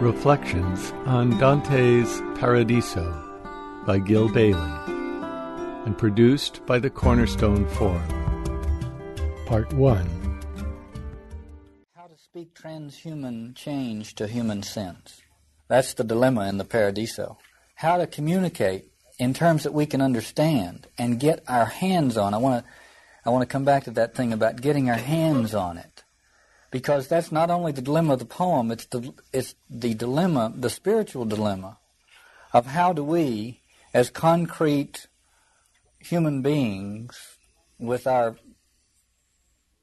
Reflections on Dante's Paradiso by Gil Bailie and produced by the Cornerstone Forum. Part 1 How to speak transhuman change to human sense. That's the dilemma in the Paradiso. How to communicate in terms that we can understand and get our hands on. I want to I want to come back to that thing about getting our hands on it. Because that's not only the dilemma of the poem, it's the it's the dilemma, the spiritual dilemma of how do we as concrete human beings with our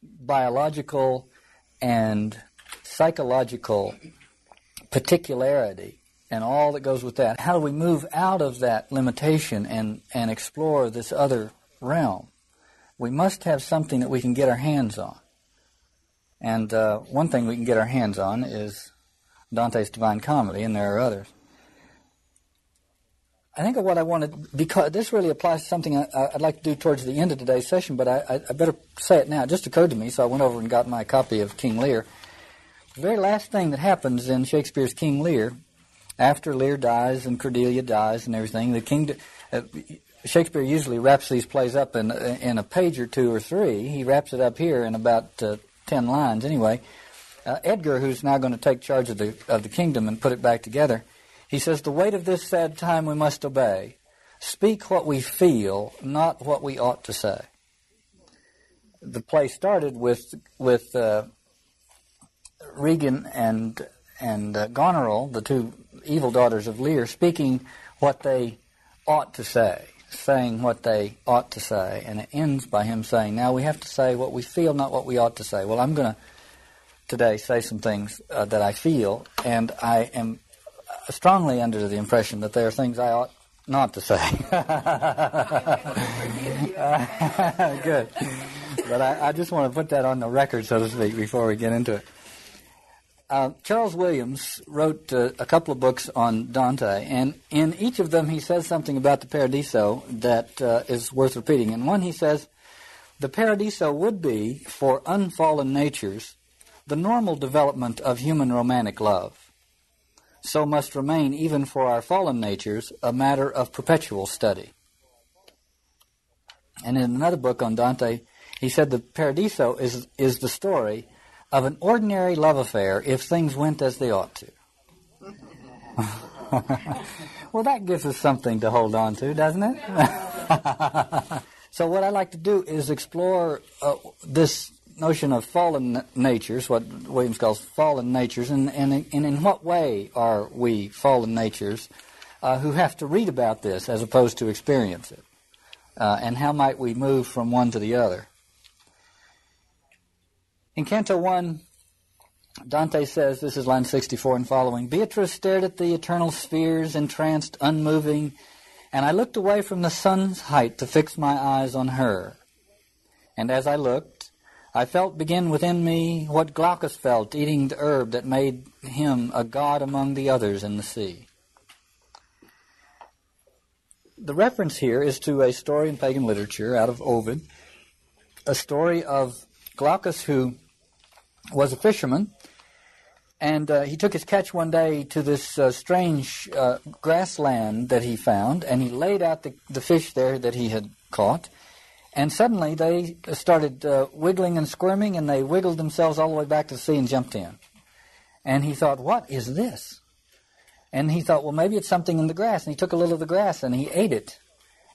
biological and psychological particularity and all that goes with that. How do we move out of that limitation and, and explore this other realm? We must have something that we can get our hands on. And uh, one thing we can get our hands on is Dante's Divine Comedy, and there are others. I think of what I wanted, because this really applies to something I, would like to do towards the end of today's session, but I, I, better say it now. It just occurred to me, so I went over and got my copy of King Lear. The very last thing that happens in Shakespeare's King Lear, after Lear dies and Cordelia dies and everything, the king, uh, Shakespeare usually wraps these plays up in in a page or two or three. He wraps it up here in about uh, ten lines, anyway. Uh, Edgar, who's now going to take charge of the of the kingdom and put it back together, he says, "The weight of this sad time we must obey. Speak what we feel, not what we ought to say." The play started with with uh, Regan and and uh, Goneril, the two evil daughters of Lear, speaking what they ought to say saying what they ought to say, and it ends by him saying, Now we have to say what we feel, not what we ought to say. Well, I'm going to today say some things uh, that I feel, and I am strongly under the impression that there are things I ought not to say. uh, good. But I, I just want to put that on the record, so to speak, before we get into it. Uh, Charles Williams wrote uh, a couple of books on Dante, and in each of them he says something about the Paradiso that uh, is worth repeating. In one, he says, The Paradiso would be, for unfallen natures, the normal development of human romantic love. So must remain, even for our fallen natures, a matter of perpetual study. And in another book on Dante, he said the Paradiso is, is the story of an ordinary love affair if things went as they ought to. well, that gives us something to hold on to, doesn't it? so, what I like to do is explore uh, this notion of fallen natures, what Williams calls fallen natures, and, and, and in what way are we fallen natures uh, who have to read about this as opposed to experience it? Uh, and how might we move from one to the other? In Canto 1, Dante says, this is line 64 and following Beatrice stared at the eternal spheres, entranced, unmoving, and I looked away from the sun's height to fix my eyes on her. And as I looked, I felt begin within me what Glaucus felt eating the herb that made him a god among the others in the sea. The reference here is to a story in pagan literature out of Ovid, a story of Glaucus who was a fisherman, and uh, he took his catch one day to this uh, strange uh, grassland that he found, and he laid out the, the fish there that he had caught. And suddenly they started uh, wiggling and squirming, and they wiggled themselves all the way back to the sea and jumped in. And he thought, What is this? And he thought, Well, maybe it's something in the grass. And he took a little of the grass and he ate it.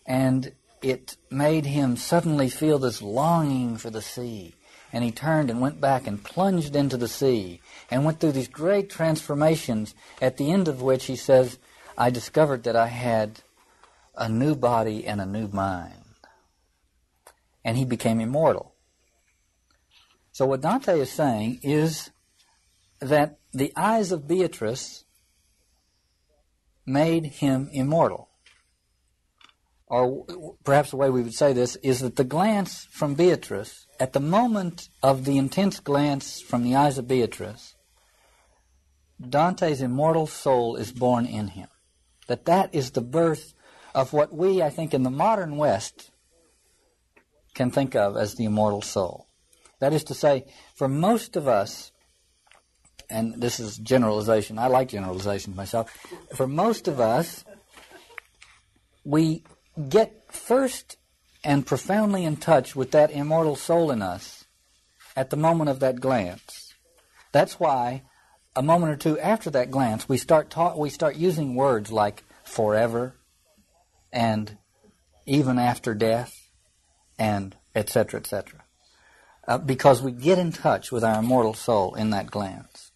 And it made him suddenly feel this longing for the sea and he turned and went back and plunged into the sea and went through these great transformations, at the end of which he says, I discovered that I had a new body and a new mind. And he became immortal. So what Dante is saying is that the eyes of Beatrice made him immortal. Or perhaps the way we would say this is that the glance from Beatrice at the moment of the intense glance from the eyes of Beatrice, Dante's immortal soul is born in him. That that is the birth of what we, I think, in the modern West can think of as the immortal soul. That is to say, for most of us, and this is generalization. I like generalizations myself. For most of us, we get first and profoundly in touch with that immortal soul in us at the moment of that glance. That's why a moment or two after that glance, we start ta- we start using words like forever and even after death and etc. etc. Uh, because we get in touch with our immortal soul in that glance.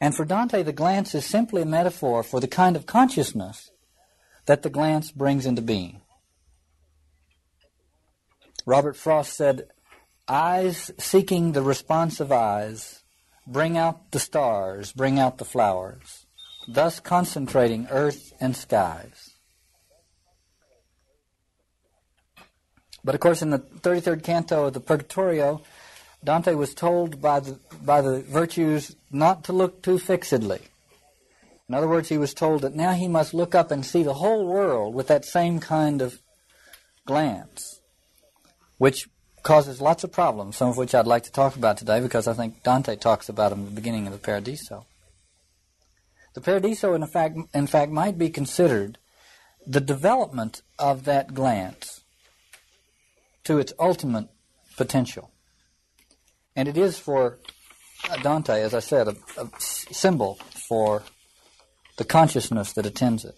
And for Dante, the glance is simply a metaphor for the kind of consciousness that the glance brings into being. Robert Frost said, Eyes seeking the response of eyes bring out the stars, bring out the flowers, thus concentrating earth and skies. But of course, in the 33rd canto of the Purgatorio, Dante was told by the, by the virtues not to look too fixedly. In other words, he was told that now he must look up and see the whole world with that same kind of glance, which causes lots of problems, some of which I'd like to talk about today because I think Dante talks about them at the beginning of the Paradiso. The Paradiso, in fact, in fact, might be considered the development of that glance to its ultimate potential. And it is for Dante, as I said, a, a symbol for the consciousness that attends it.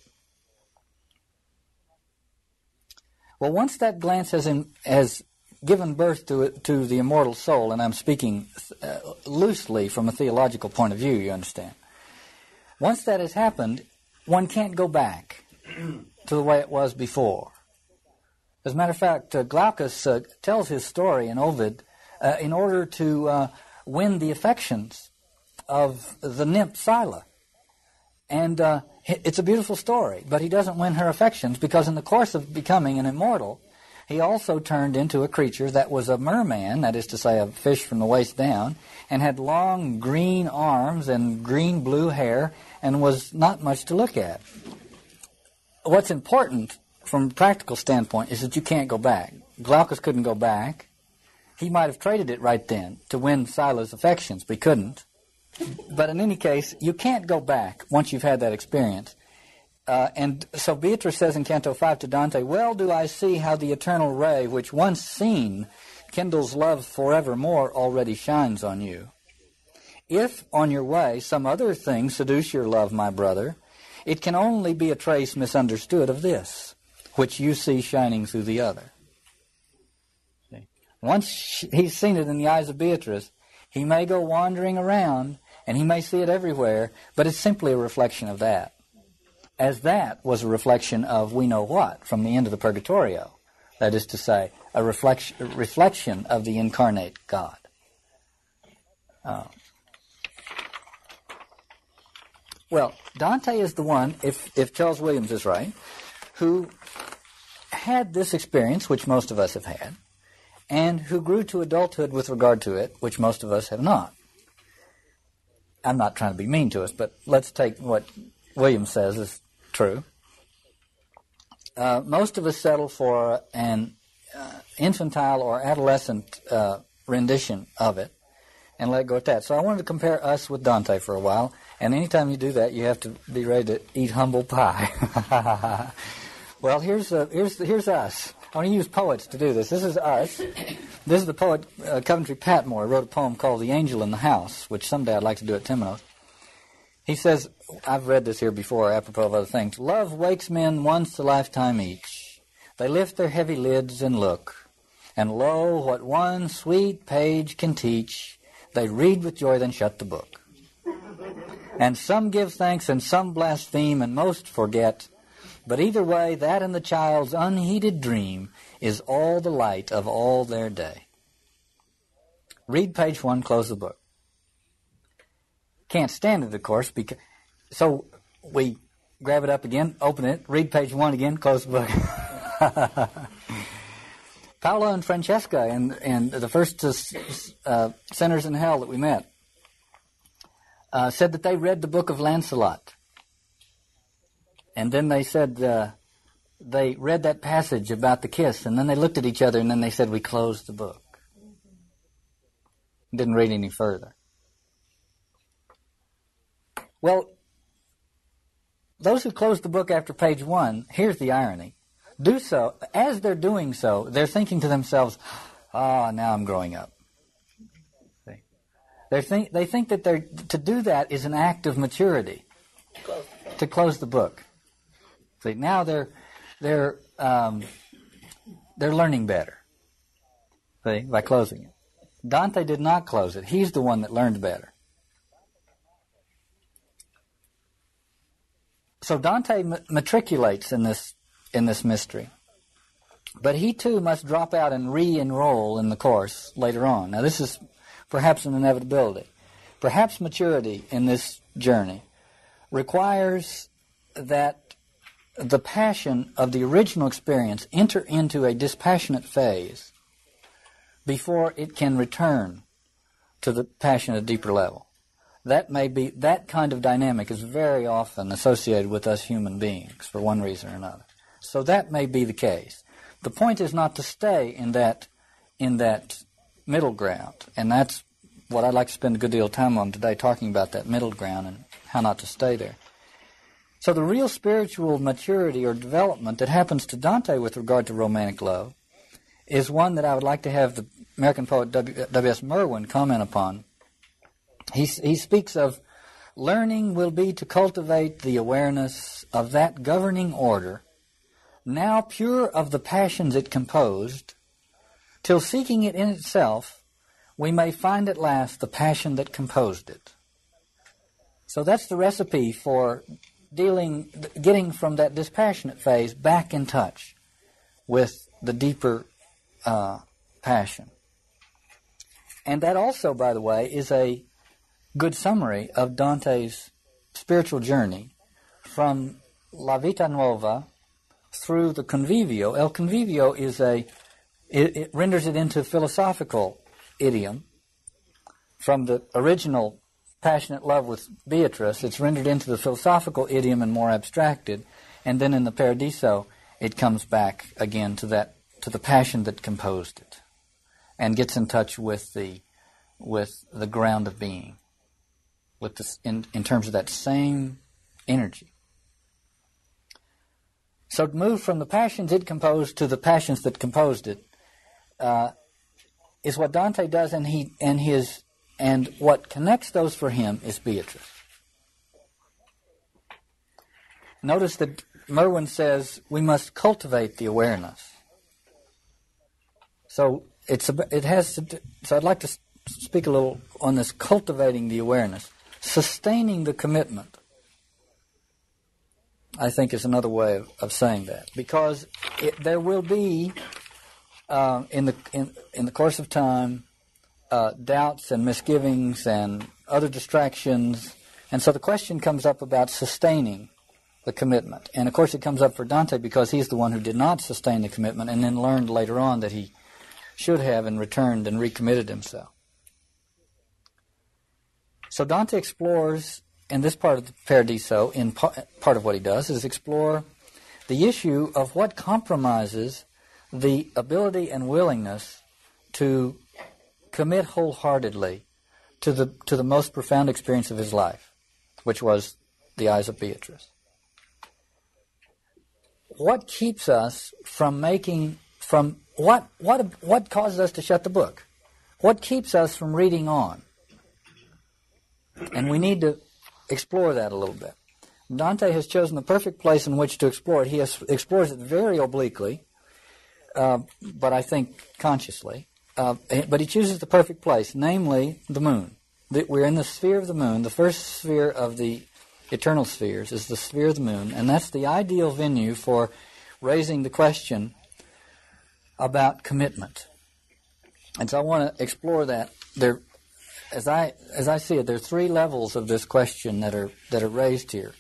Well, once that glance has, in, has given birth to, it, to the immortal soul, and I'm speaking uh, loosely from a theological point of view, you understand. Once that has happened, one can't go back to the way it was before. As a matter of fact, uh, Glaucus uh, tells his story in Ovid uh, in order to uh, win the affections of the nymph Scylla. And uh, it's a beautiful story, but he doesn't win her affections because in the course of becoming an immortal, he also turned into a creature that was a merman, that is to say, a fish from the waist down, and had long green arms and green blue hair and was not much to look at. What's important from a practical standpoint is that you can't go back. Glaucus couldn't go back. He might have traded it right then to win Scylla's affections, but he couldn't. But in any case, you can't go back once you've had that experience. Uh, and so Beatrice says in Canto 5 to Dante, Well do I see how the eternal ray, which once seen, kindles love forevermore, already shines on you. If on your way some other thing seduce your love, my brother, it can only be a trace misunderstood of this, which you see shining through the other. Once he's seen it in the eyes of Beatrice, he may go wandering around and he may see it everywhere, but it's simply a reflection of that. As that was a reflection of we know what from the end of the Purgatorio. That is to say, a reflection, reflection of the incarnate God. Uh, well, Dante is the one, if, if Charles Williams is right, who had this experience, which most of us have had, and who grew to adulthood with regard to it, which most of us have not. I'm not trying to be mean to us, but let's take what Williams says is true. Uh, most of us settle for an uh, infantile or adolescent uh, rendition of it and let go at that. So I wanted to compare us with Dante for a while, and anytime you do that, you have to be ready to eat humble pie. well, here's uh, here's here's us. I want to use poets to do this. This is us. This is the poet uh, Coventry Patmore. wrote a poem called "The Angel in the House," which someday I'd like to do at Temenos. He says, I've read this here before, apropos of other things. Love wakes men once a lifetime each. They lift their heavy lids and look, and lo, what one sweet page can teach. They read with joy, then shut the book. And some give thanks, and some blaspheme, and most forget but either way, that and the child's unheeded dream is all the light of all their day. Read page one, close the book. Can't stand it, of course, because so we grab it up again, open it, read page one again, close the book. Paolo and Francesca and, and the first uh, sinners in hell that we met uh, said that they read the book of Lancelot and then they said uh, they read that passage about the kiss, and then they looked at each other, and then they said, "We closed the book." Didn't read any further. Well, those who close the book after page one, here's the irony. Do so, as they're doing so, they're thinking to themselves, ah, oh, now I'm growing up. They think, they think that they're, to do that is an act of maturity. To close the book. See, now they're, they're, um, they're learning better. See, by closing it. Dante did not close it. He's the one that learned better. So Dante matriculates in this in this mystery, but he too must drop out and re-enroll in the course later on. Now this is perhaps an inevitability. Perhaps maturity in this journey requires that the passion of the original experience enter into a dispassionate phase before it can return to the passion at a deeper level. That may be that kind of dynamic is very often associated with us human beings for one reason or another. So that may be the case. The point is not to stay in that in that middle ground, and that's what I'd like to spend a good deal of time on today, talking about that middle ground and how not to stay there. So the real spiritual maturity or development that happens to Dante with regard to romantic love is one that I would like to have the American poet W.S. Merwin comment upon. He, he speaks of learning will be to cultivate the awareness of that governing order, now pure of the passions it composed, till seeking it in itself, we may find at last the passion that composed it. So that's the recipe for dealing, getting from that dispassionate phase back in touch with the deeper uh, passion. And that also, by the way, is a good summary of Dante's spiritual journey from La Vita Nuova through the Convivio. El Convivio is a, it, it renders it into philosophical idiom from the original passionate love with Beatrice. It's rendered into the philosophical idiom and more abstracted. And then in the Paradiso, it comes back again to that, to the passion that composed it and gets in touch with the with the ground of being, with this in, in terms of that same energy. So to move from the passions it composed to the passions that composed it uh, is what Dante does, and he and his and what connects those for him is Beatrice. Notice that Merwin says we must cultivate the awareness. So it's a, it has to, so I'd like to speak a little on this cultivating the awareness, sustaining the commitment. I think is another way of, of saying that because it, there will be uh, in the in, in the course of time uh, doubts and misgivings and other distractions, and so the question comes up about sustaining the commitment. And of course, it comes up for Dante because he's the one who did not sustain the commitment and then learned later on that he should have and returned and recommitted himself. So Dante explores in this part of the Paradiso, in part of what he does, is explore the issue of what compromises the ability and willingness to commit wholeheartedly to the to the most profound experience of his life, which was the eyes of Beatrice. What keeps us from making from what, what, what causes us to shut the book? What keeps us from reading on? And we need to explore that a little bit. Dante has chosen the perfect place in which to explore it. He has, explores it very obliquely, uh, but I think consciously. Uh, but he chooses the perfect place, namely the moon. we're in the sphere of the moon. The first sphere of the eternal spheres is the sphere of the moon, and that's the ideal venue for raising the question about commitment. And so I want to explore that. There, as I as I see it, there are three levels of this question that are that are raised here,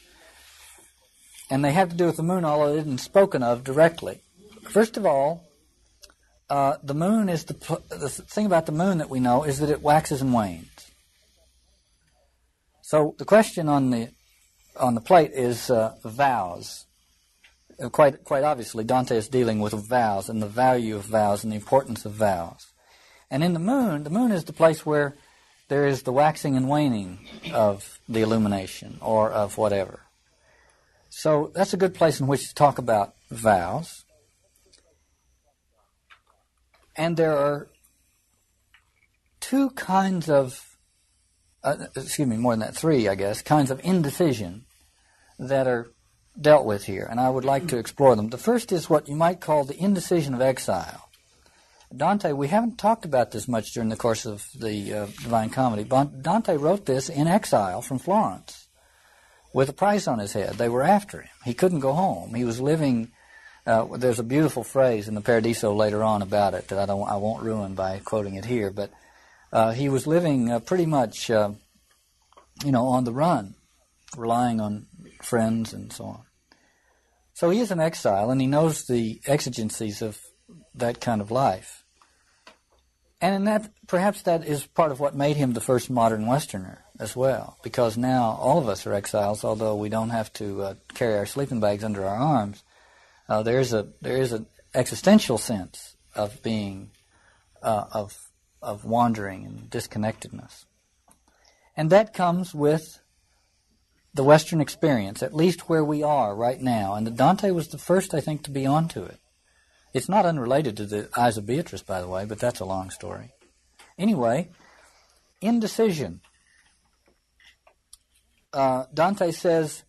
and they have to do with the moon, although it isn't spoken of directly. First of all, uh, the moon is the the thing about the moon that we know is that it waxes and wanes. So the question on the on the plate is uh, vows quite quite obviously, Dante is dealing with vows and the value of vows and the importance of vows. And in the moon, the moon is the place where there is the waxing and waning of the illumination or of whatever. So that's a good place in which to talk about vows. And there are two kinds of, uh, excuse me, more than that, three, I guess, kinds of indecision that are dealt with here, and I would like to explore them. The first is what you might call the indecision of exile. Dante, we haven't talked about this much during the course of the uh, Divine Comedy. But Dante wrote this in exile from Florence with a price on his head. They were after him. He couldn't go home. He was living. Uh, there's a beautiful phrase in the Paradiso later on about it that I don't. I won't ruin by quoting it here, but uh, he was living uh, pretty much, uh, you know, on the run, relying on friends and so on. So he is an exile, and he knows the exigencies of that kind of life. And in that, perhaps that is part of what made him the first modern Westerner as well, because now all of us are exiles, although we don't have to uh, carry our sleeping bags under our arms. Uh, there is a there is an existential sense of being uh, of of wandering and disconnectedness, and that comes with the Western experience, at least where we are right now. And that Dante was the first, I think, to be onto it. It's not unrelated to the Eyes of Beatrice, by the way, but that's a long story. Anyway, indecision. Uh, Dante says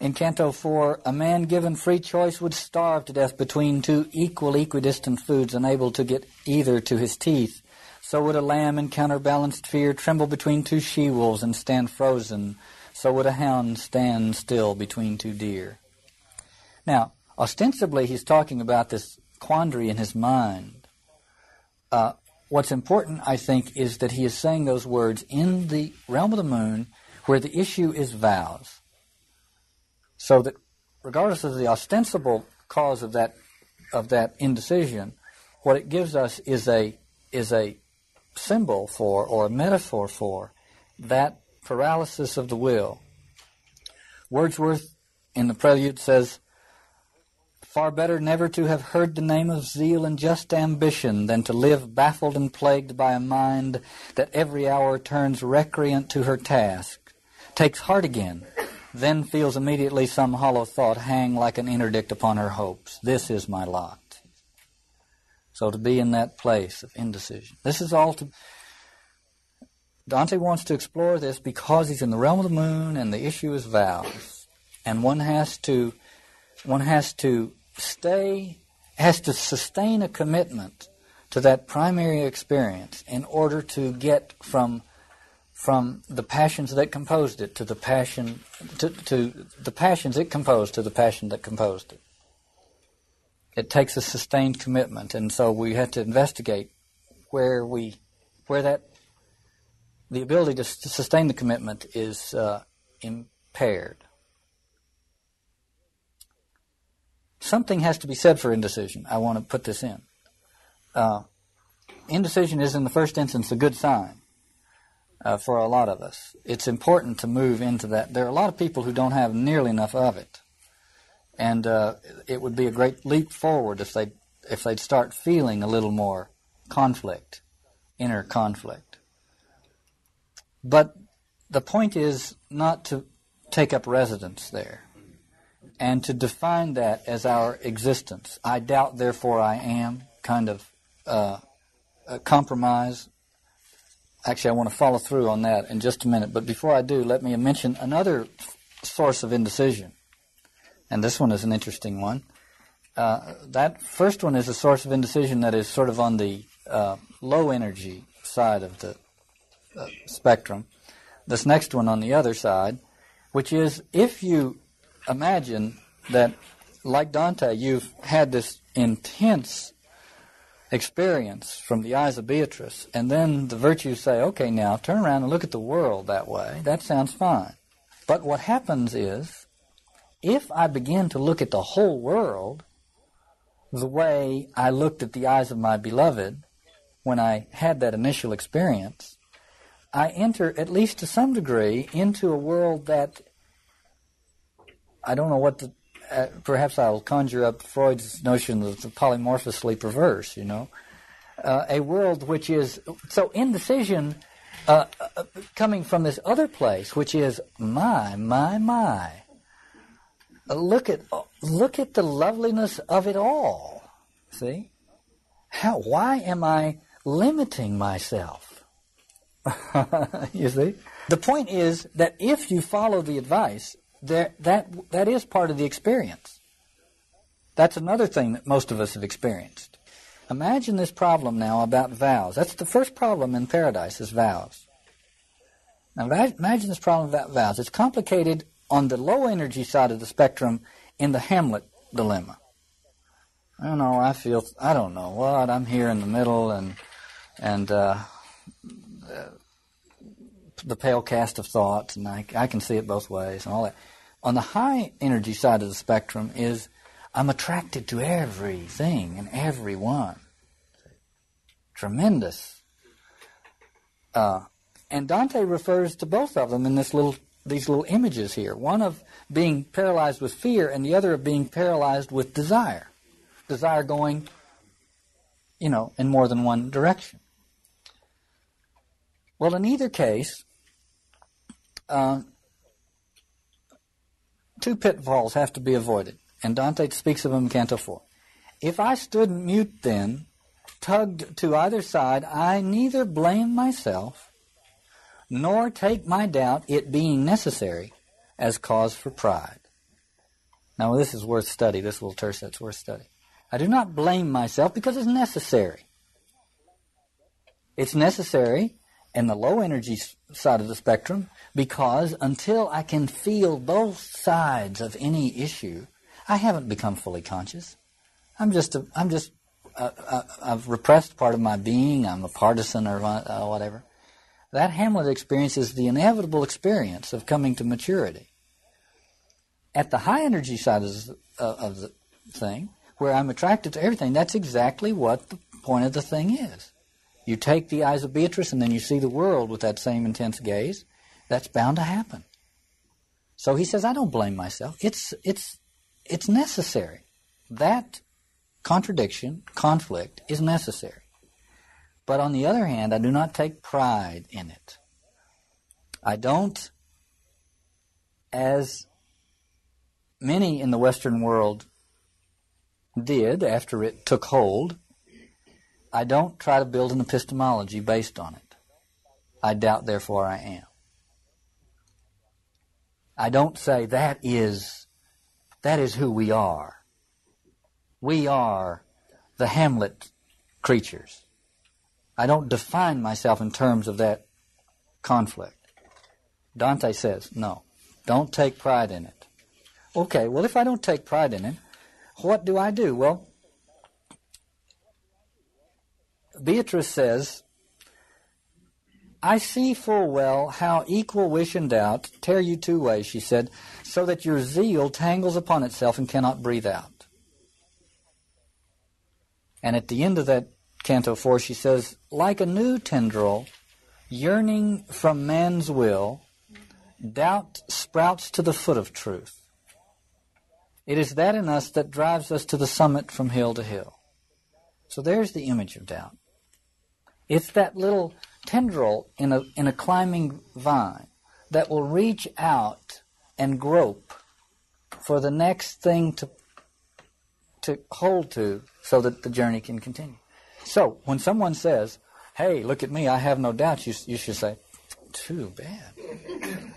in Canto 4 A man given free choice would starve to death between two equal, equidistant foods, unable to get either to his teeth. So would a lamb in counterbalanced fear tremble between two she wolves and stand frozen. So would a hound stand still between two deer. Now, ostensibly, he's talking about this quandary in his mind. Uh, what's important, I think, is that he is saying those words in the realm of the moon where the issue is vows. So that regardless of the ostensible cause of that of that indecision, what it gives us is a is a symbol for or a metaphor for that paralysis of the will. Wordsworth in the prelude says, Far better never to have heard the name of zeal and just ambition than to live baffled and plagued by a mind that every hour turns recreant to her task, takes heart again, then feels immediately some hollow thought hang like an interdict upon her hopes. This is my lot. So to be in that place of indecision. This is all to. Dante wants to explore this because he's in the realm of the moon and the issue is vows. And one has to one has to stay, has to sustain a commitment to that primary experience in order to get from from the passions that composed it to the passion to, to the passions it composed to the passion that composed it. It takes a sustained commitment, and so we have to investigate where we where that the ability to, to sustain the commitment is uh, impaired. something has to be said for indecision. I want to put this in. Uh, indecision is, in the first instance, a good sign uh, for a lot of us. It's important to move into that. There are a lot of people who don't have nearly enough of it, and uh, it would be a great leap forward if they if they'd start feeling a little more conflict, inner conflict. But the point is not to take up residence there and to define that as our existence. I doubt, therefore I am, kind of uh, compromise. Actually, I want to follow through on that in just a minute. But before I do, let me mention another source of indecision. And this one is an interesting one. Uh, that first one is a source of indecision that is sort of on the uh, low energy side of the uh, spectrum. This next one on the other side, which is if you imagine that, like Dante, you've had this intense experience from the eyes of Beatrice, and then the virtues say, okay, now turn around and look at the world that way. That sounds fine. But what happens is, if I begin to look at the whole world the way I looked at the eyes of my beloved when I had that initial experience, I enter, at least to some degree, into a world that I don't know what the. Uh, perhaps I'll conjure up Freud's notion of the polymorphously perverse. You know, uh, a world which is so indecision uh, uh, coming from this other place, which is my, my, my. Look at look at the loveliness of it all. See, how? Why am I limiting myself? you see, the point is that if you follow the advice, there, that that is part of the experience. That's another thing that most of us have experienced. Imagine this problem now about vows. That's the first problem in paradise is vows. Now imagine this problem about vows. It's complicated on the low energy side of the spectrum in the Hamlet dilemma. I don't know. I feel I don't know what I'm here in the middle, and and uh, the pale cast of thoughts, and I, I can see it both ways and all that. On the high energy side of the spectrum is I'm attracted to everything and everyone. Tremendous. Uh, and Dante refers to both of them in this little these little images here. One of being paralyzed with fear, and the other of being paralyzed with desire. Desire going, you know, in more than one direction. Well, in either case, uh, two pitfalls have to be avoided and Dante speaks of them in Canto 4. If I stood mute then, tugged to either side, I neither blame myself, nor take my doubt, it being necessary, as cause for pride. Now, this is worth study, this little tercet's worth study. I do not blame myself because it's necessary. It's necessary in the low energy side of the spectrum because until I can feel both sides of any issue, I haven't become fully conscious. I'm just a, I'm just a, a, I've repressed part of my being. I'm a partisan or uh, whatever. That Hamlet experience is the inevitable experience of coming to maturity. At the high energy side of the, uh, of the thing, where I'm attracted to everything, that's exactly what the point of the thing is. You take the eyes of Beatrice and then you see the world with that same intense gaze. That's bound to happen. So he says, I don't blame myself. It's, it's it's necessary. That contradiction, conflict, is necessary. But on the other hand, I do not take pride in it. I don't, as many in the Western world did after it took hold, I don't try to build an epistemology based on it. I doubt, therefore I am. I don't say that is that is who we are. We are the Hamlet creatures. I don't define myself in terms of that conflict. Dante says, no, don't take pride in it. Okay, well, if I don't take pride in it, what do I do? Well, Beatrice says, I see full well how equal wish and doubt tear you two ways, she said, so that your zeal tangles upon itself and cannot breathe out. And at the end of that Canto 4, she says, like a new tendril, yearning from man's will, doubt sprouts to the foot of truth. It is that in us that drives us to the summit from hill to hill. So there's the image of doubt. It's that little tendril in a, in a climbing vine that will reach out and grope for the next thing to, to hold to so that the journey can continue. So when someone says, hey, look at me, I have no doubts, you, you should say, too bad.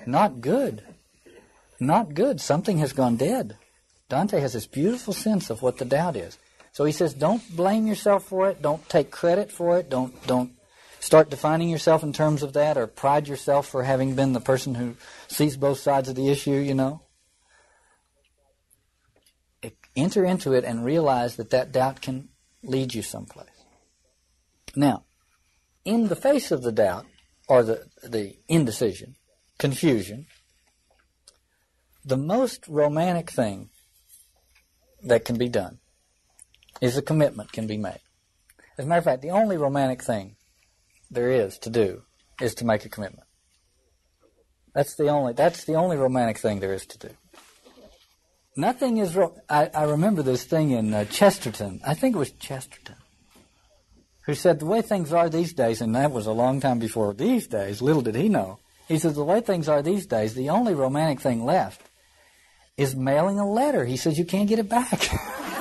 Not good. Not good. Something has gone dead. Dante has this beautiful sense of what the doubt is. So he says, don't blame yourself for it. Don't take credit for it. Don't, don't start defining yourself in terms of that or pride yourself for having been the person who sees both sides of the issue, you know. Enter into it and realize that that doubt can lead you someplace. Now, in the face of the doubt or the, the indecision, confusion, the most romantic thing that can be done is a commitment can be made. As a matter of fact, the only romantic thing there is to do is to make a commitment. That's the only that's the only romantic thing there is to do. Nothing is. Ro- I, I remember this thing in uh, Chesterton. I think it was Chesterton, who said the way things are these days, and that was a long time before these days, little did he know. He said the way things are these days, the only romantic thing left is mailing a letter. He says you can't get it back.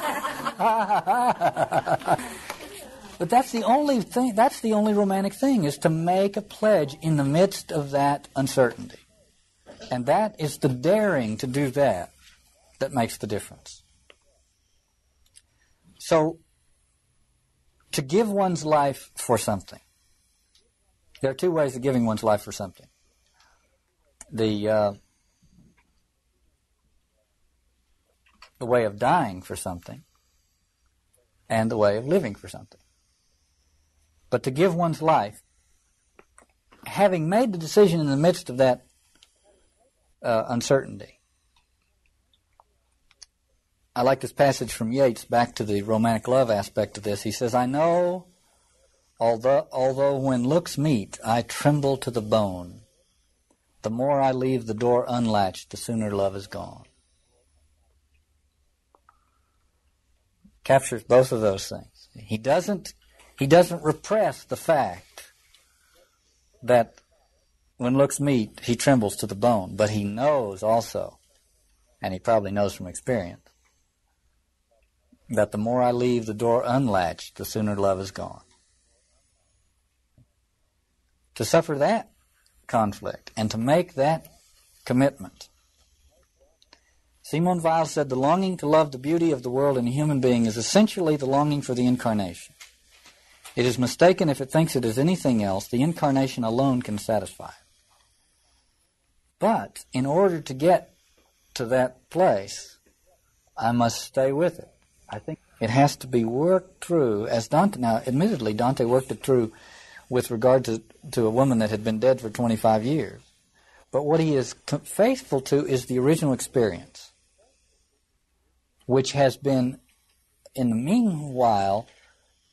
but that's the only thing, that's the only romantic thing, is to make a pledge in the midst of that uncertainty. And that is the daring to do that that makes the difference. So, to give one's life for something. There are two ways of giving one's life for something. The uh, the way of dying for something, and the way of living for something. But to give one's life, having made the decision in the midst of that uh, uncertainty. I like this passage from Yeats back to the romantic love aspect of this. He says, I know, although, although when looks meet, I tremble to the bone, the more I leave the door unlatched, the sooner love is gone. Captures both of those things. He doesn't, he doesn't repress the fact that when looks meet, he trembles to the bone, but he knows also, and he probably knows from experience, that the more I leave the door unlatched, the sooner love is gone. To suffer that conflict and to make that commitment. Simone Weil said the longing to love the beauty of the world in a human being is essentially the longing for the incarnation. It is mistaken if it thinks it is anything else. The incarnation alone can satisfy. But in order to get to that place, I must stay with it. I think it has to be worked through as Dante. Now, admittedly, Dante worked it through with regard to, to a woman that had been dead for 25 years. But what he is faithful to is the original experience, which has been, in the meanwhile,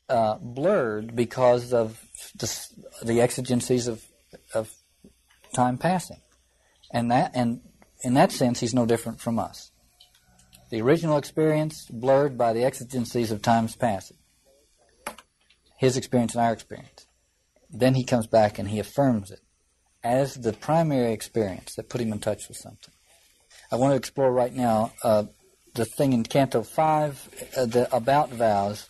uh, blurred because of the, the exigencies of, of time passing. And that and in that sense he's no different from us. The original experience blurred by the exigencies of time's passing. His experience and our experience. Then he comes back and he affirms it as the primary experience that put him in touch with something. I want to explore right now uh, the thing in Canto 5 uh, the, about vows.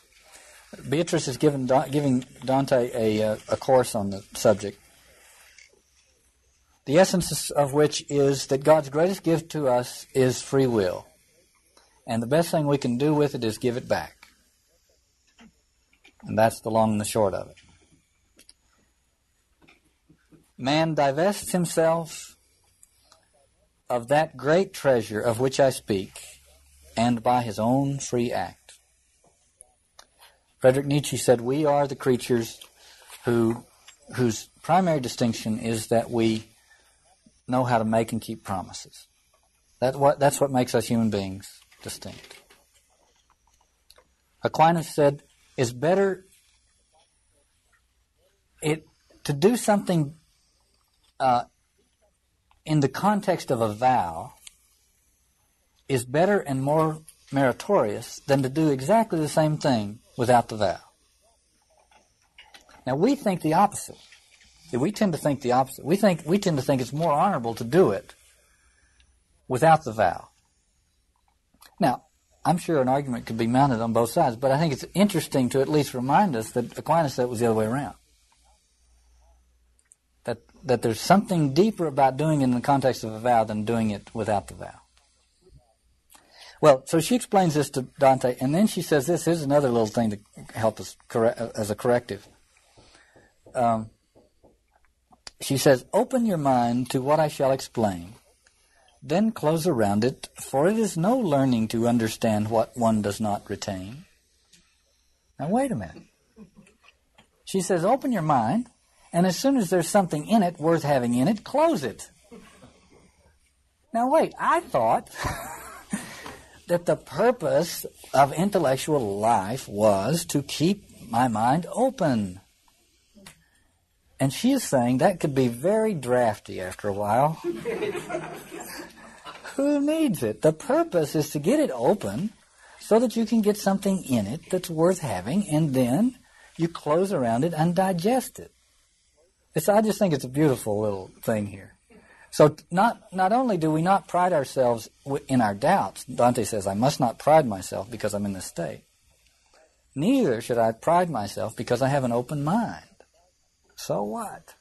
Beatrice is given, giving Dante a, uh, a course on the subject the essence of which is that God's greatest gift to us is free will. And the best thing we can do with it is give it back. And that's the long and the short of it. Man divests himself of that great treasure of which I speak, and by his own free act. Frederick Nietzsche said, We are the creatures who, whose primary distinction is that we know how to make and keep promises. That what, that's what makes us human beings distinct. Aquinas said, "It's better it to do something uh, in the context of a vow is better and more meritorious than to do exactly the same thing without the vow. Now we think the opposite we tend to think the opposite. We think we tend to think it's more honorable to do it without the vow. Now, I'm sure an argument could be mounted on both sides, but I think it's interesting to at least remind us that Aquinas said it was the other way around. That that there's something deeper about doing it in the context of a vow than doing it without the vow. Well, so she explains this to Dante, and then she says this. Here's another little thing to help us correct, as a corrective. Um, she says, Open your mind to what I shall explain. Then close around it, for it is no learning to understand what one does not retain. Now, wait a minute. She says, Open your mind, and as soon as there's something in it worth having in it, close it. Now, wait, I thought that the purpose of intellectual life was to keep my mind open. And she is saying that could be very drafty after a while. Who needs it? The purpose is to get it open so that you can get something in it that's worth having and then you close around it and digest it. It's, I just think it's a beautiful little thing here. So not not only do we not pride ourselves in our doubts, Dante says, I must not pride myself because I'm in this state. Neither should I pride myself because I have an open mind. So what?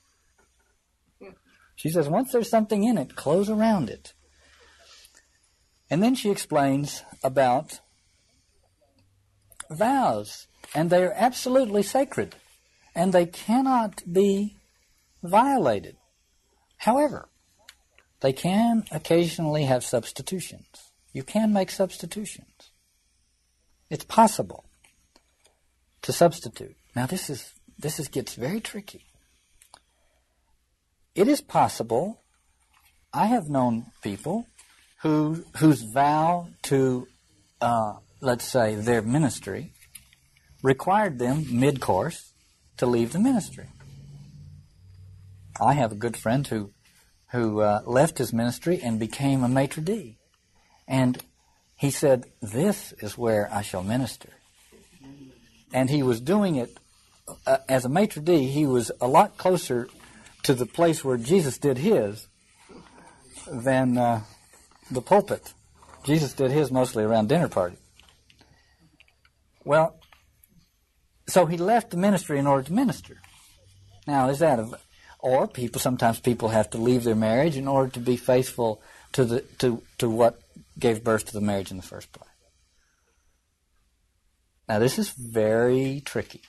She says, once there's something in it, close around it. And then she explains about vows, and they are absolutely sacred, and they cannot be violated. However, they can occasionally have substitutions. You can make substitutions. It's possible to substitute. Now this is this is gets very tricky. It is possible. I have known people who whose vow to, uh, let's say, their ministry required them mid-course to leave the ministry. I have a good friend who who uh, left his ministry and became a maitre d, and he said, "This is where I shall minister." And he was doing it uh, as a maitre d. He was a lot closer to the place where Jesus did his than uh, the pulpit. Jesus did his mostly around dinner parties. Well, so he left the ministry in order to minister. Now, is that a, or people sometimes people have to leave their marriage in order to be faithful to the to to what gave birth to the marriage in the first place. Now, this is very tricky.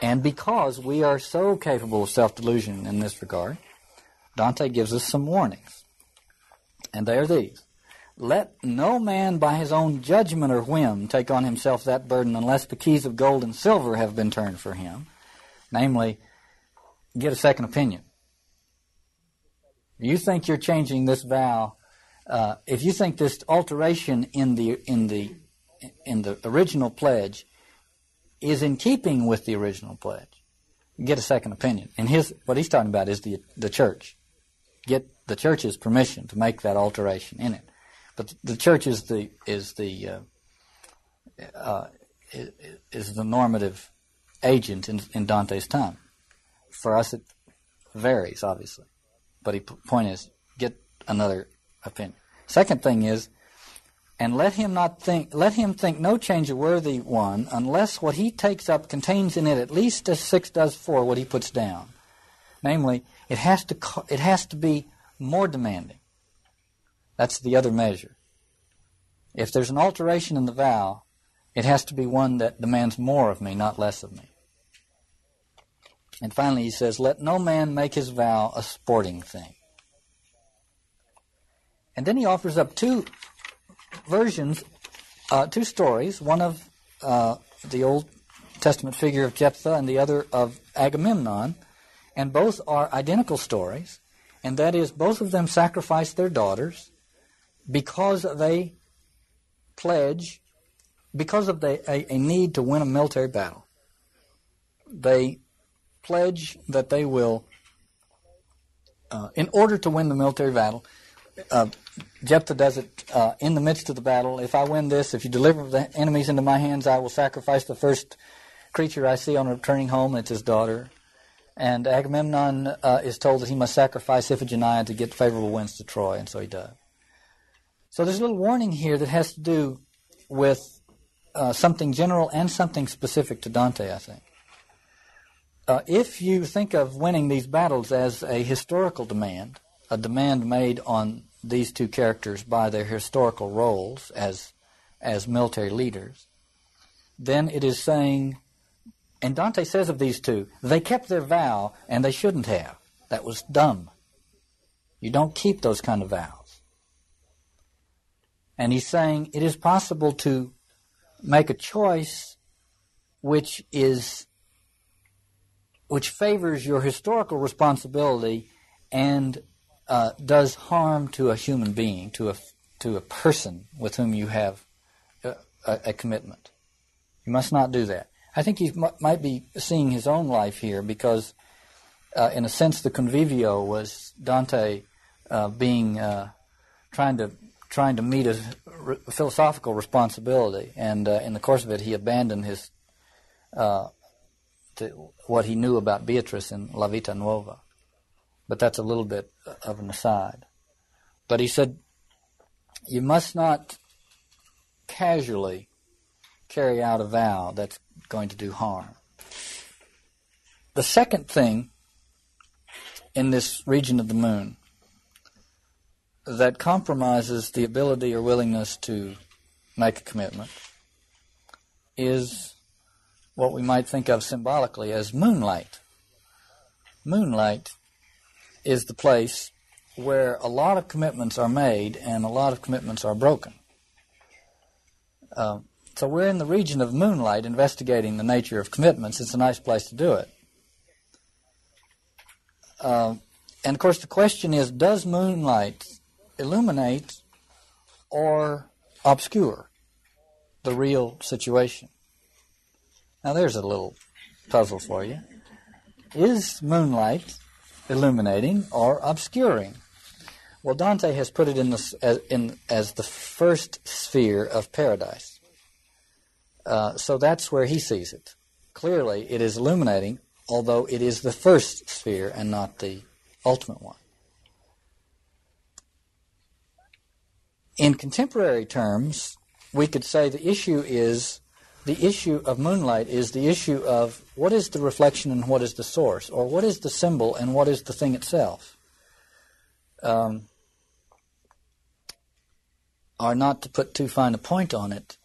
And because we are so capable of self delusion in this regard, Dante gives us some warnings. And they are these Let no man by his own judgment or whim take on himself that burden unless the keys of gold and silver have been turned for him. Namely, get a second opinion. You think you're changing this vow. Uh, if you think this alteration in the in the in the original pledge is in keeping with the original pledge. Get a second opinion. And his what he's talking about is the the church. Get the church's permission to make that alteration in it. But the church is the is the uh, uh, is the normative agent in, in Dante's time. For us, it varies obviously, but the point is get another opinion. Second thing is and let him not think let him think no change a worthy one unless what he takes up contains in it at least as six does four what he puts down. Namely it has to it has to be more demanding. That's the other measure. If there's an alteration in the vow it has to be one that demands more of me not less of me and finally he says let no man make his vow a sporting thing and then he offers up two versions, uh, two stories, one of uh, the Old Testament figure of Jephthah and the other of Agamemnon, and both are identical stories, and that is both of them sacrifice their daughters because they pledge, because of the, a, a need to win a military battle. They pledge that they will, uh, in order to win the military battle, uh, Jephthah does it uh, in the midst of the battle. If I win this, if you deliver the enemies into my hands, I will sacrifice the first creature I see on returning home. It's his daughter. And Agamemnon uh, is told that he must sacrifice Iphigenia to get favorable winds to Troy, and so he does. So there's a little warning here that has to do with uh, something general and something specific to Dante, I think. Uh, if you think of winning these battles as a historical demand, a demand made on these two characters by their historical roles as as military leaders, then it is saying, and Dante says of these two, they kept their vow and they shouldn't have. That was dumb. You don't keep those kind of vows. And he's saying it is possible to make a choice which is which favors your historical responsibility and uh, does harm to a human being, to a to a person with whom you have a, a, commitment. You must not do that. I think he m- might be seeing his own life here because, uh, in a sense, the convivio was Dante uh, being uh, trying to trying to meet a, philosophical responsibility, and uh, in the course of it, he abandoned his uh, to what he knew about Beatrice in La Vita Nuova. But that's a little bit of an aside. But he said, you must not casually carry out a vow that's going to do harm. The second thing in this region of the moon that compromises the ability or willingness to make a commitment is what we might think of symbolically as moonlight. Moonlight is the place where a lot of commitments are made and a lot of commitments are broken. Uh, so we're in the region of moonlight investigating the nature of commitments. It's a nice place to do it. Uh, and of course, the question is does moonlight illuminate or obscure the real situation? Now, there's a little puzzle for you. Is moonlight illuminating or obscuring? Well, Dante has put it in, as, in as the first sphere of paradise. Uh, so that's where he sees it. Clearly, it is illuminating, although it is the first sphere and not the ultimate one. In contemporary terms, we could say the issue is the issue of moonlight is the issue of what is the reflection and what is the source, or what is the symbol and what is the thing itself. Um, are not to put too fine a point on it,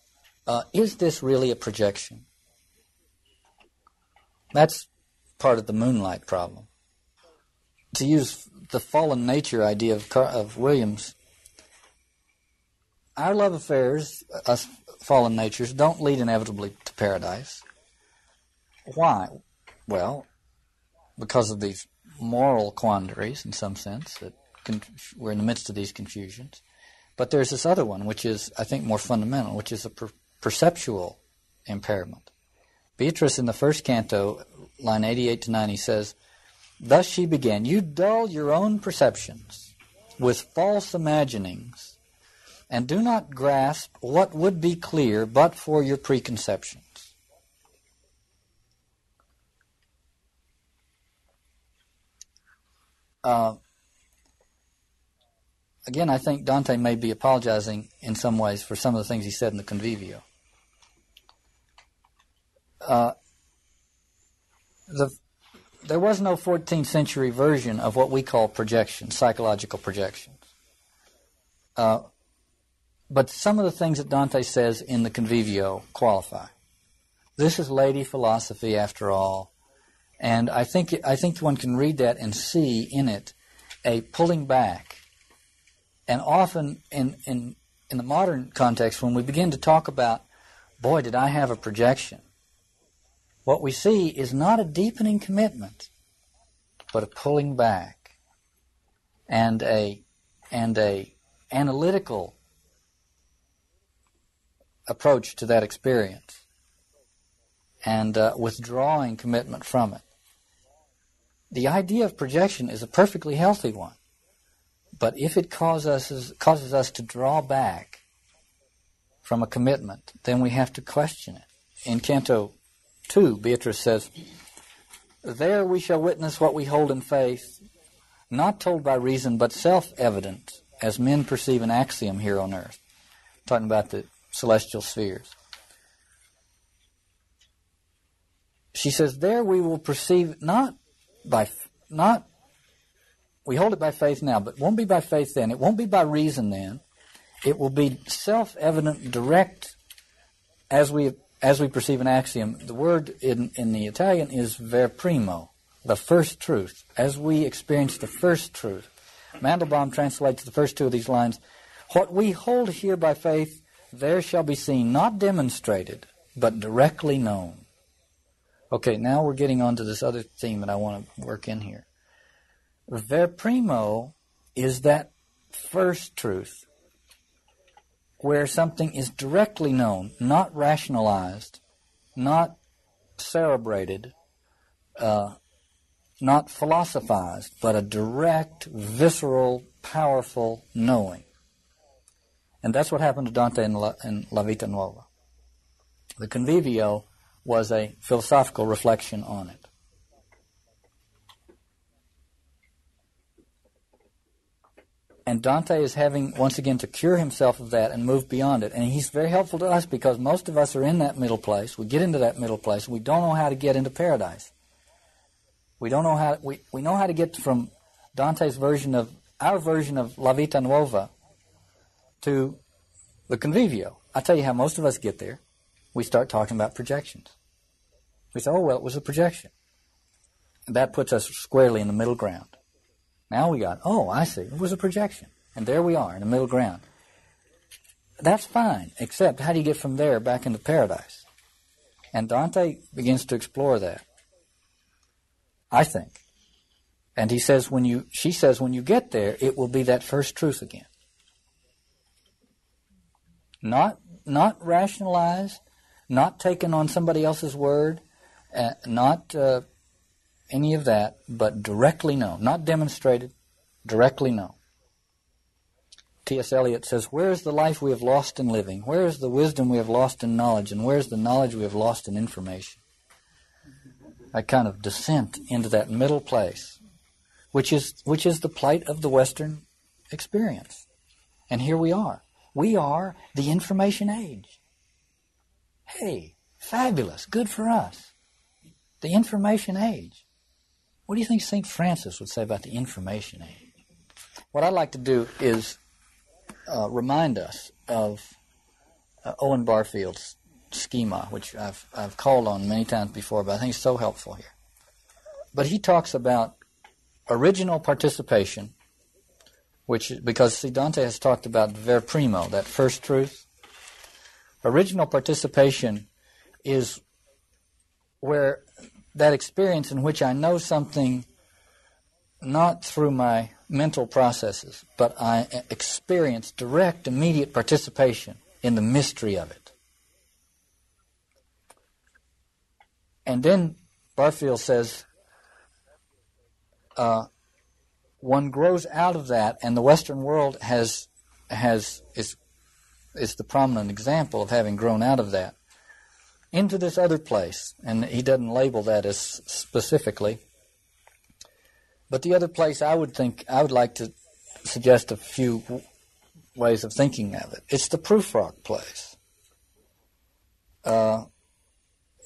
uh, is this really a projection? That's part of the moonlight problem. To use the fallen nature idea of, Car- of Williams, our love affairs, us fallen natures, don't lead inevitably to paradise. Why? Well, because of these moral quandaries, in some sense, that we're in the midst of these confusions. But there's this other one, which is, I think, more fundamental, which is a per- perceptual impairment. Beatrice in the first canto, line 88 to 90, says, Thus she began, You dull your own perceptions with false imaginings, and do not grasp what would be clear but for your preconceptions. Uh, again, I think Dante may be apologizing in some ways for some of the things he said in the Convivio. Uh, the, there was no 14th century version of what we call projections, psychological projections. Uh, but some of the things that Dante says in the Convivio qualify. This is lady philosophy, after all, and I think I think one can read that and see in it a pulling back and often in, in, in the modern context, when we begin to talk about, boy, did I have a projection, what we see is not a deepening commitment, but a pulling back and a, and a analytical approach to that experience and uh, withdrawing commitment from it. The idea of projection is a perfectly healthy one. But if it causes us, causes us to draw back from a commitment, then we have to question it. In Canto 2, Beatrice says, There we shall witness what we hold in faith, not told by reason, but self evident, as men perceive an axiom here on earth. Talking about the celestial spheres. She says, There we will perceive not by not we hold it by faith now, but it won't be by faith then. It won't be by reason then. It will be self-evident, direct, as we as we perceive an axiom. The word in, in the Italian is ver primo, the first truth. As we experience the first truth. Mandelbaum translates the first two of these lines. What we hold here by faith, there shall be seen, not demonstrated, but directly known. Okay, now we're getting on to this other theme that I want to work in here. Ver primo is that first truth where something is directly known, not rationalized, not cerebrated, uh, not philosophized, but a direct, visceral, powerful knowing. And that's what happened to Dante in La, in La Vita Nuova. The Convivio was a philosophical reflection on it. And Dante is having, once again, to cure himself of that and move beyond it. And he's very helpful to us because most of us are in that middle place. We get into that middle place. We don't know how to get into paradise. We don't know how, we, we know how to get from Dante's version of, our version of La Vita Nuova to the Convivio. I'll tell you how most of us get there. We start talking about projections. We say, oh, well, it was a projection. And that puts us squarely in the middle ground. Now we got, oh, I see. It was a projection. And there we are in the middle ground. That's fine, except how do you get from there back into paradise? And Dante begins to explore that. I think. And he says when you she says when you get there, it will be that first truth again. Not not rationalized, not taken on somebody else's word, uh, not uh, any of that, but directly known, not demonstrated, directly known. T.S. Eliot says, Where is the life we have lost in living? Where is the wisdom we have lost in knowledge? And where is the knowledge we have lost in information? A kind of descent into that middle place, which is, which is the plight of the Western experience. And here we are. We are the information age. Hey, fabulous, good for us. The information age. What do you think St. Francis would say about the information age? What I'd like to do is uh, remind us of uh, Owen Barfield's schema, which I've, I've called on many times before, but I think it's so helpful here. But he talks about original participation, which because see Dante has talked about ver primo, that first truth. Original participation is where that experience in which I know something not through my mental processes, but I experience direct, immediate participation in the mystery of it. And then Barfield says, uh, one grows out of that, and the Western world has has is is the prominent example of having grown out of that into this other place. And he doesn't label that as specifically. But the other place I would think, I would like to suggest a few ways of thinking of it. It's the Prufrock place. Uh,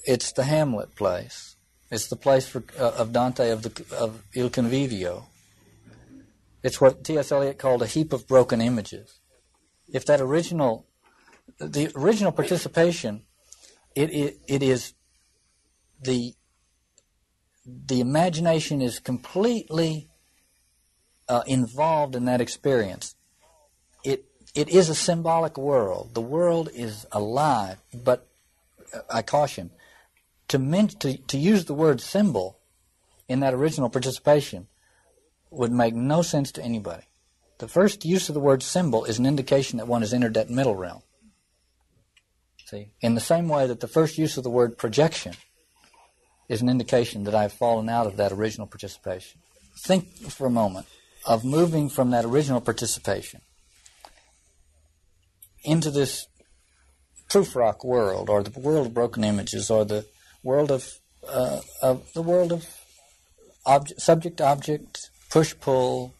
it's the Hamlet place. It's the place for, uh, of Dante of, the, of Il Convivio. It's what T.S. Eliot called a heap of broken images. If that original, the original participation it, it, it is the the imagination is completely uh, involved in that experience. It it is a symbolic world. The world is alive, but uh, I caution to, men- to to use the word symbol in that original participation would make no sense to anybody. The first use of the word symbol is an indication that one has entered that middle realm. See, in the same way that the first use of the word projection is an indication that I've fallen out of that original participation. Think for a moment of moving from that original participation into this Prufrock world, or the world of broken images, or the world of, uh, of the world of object, subject object, push pull,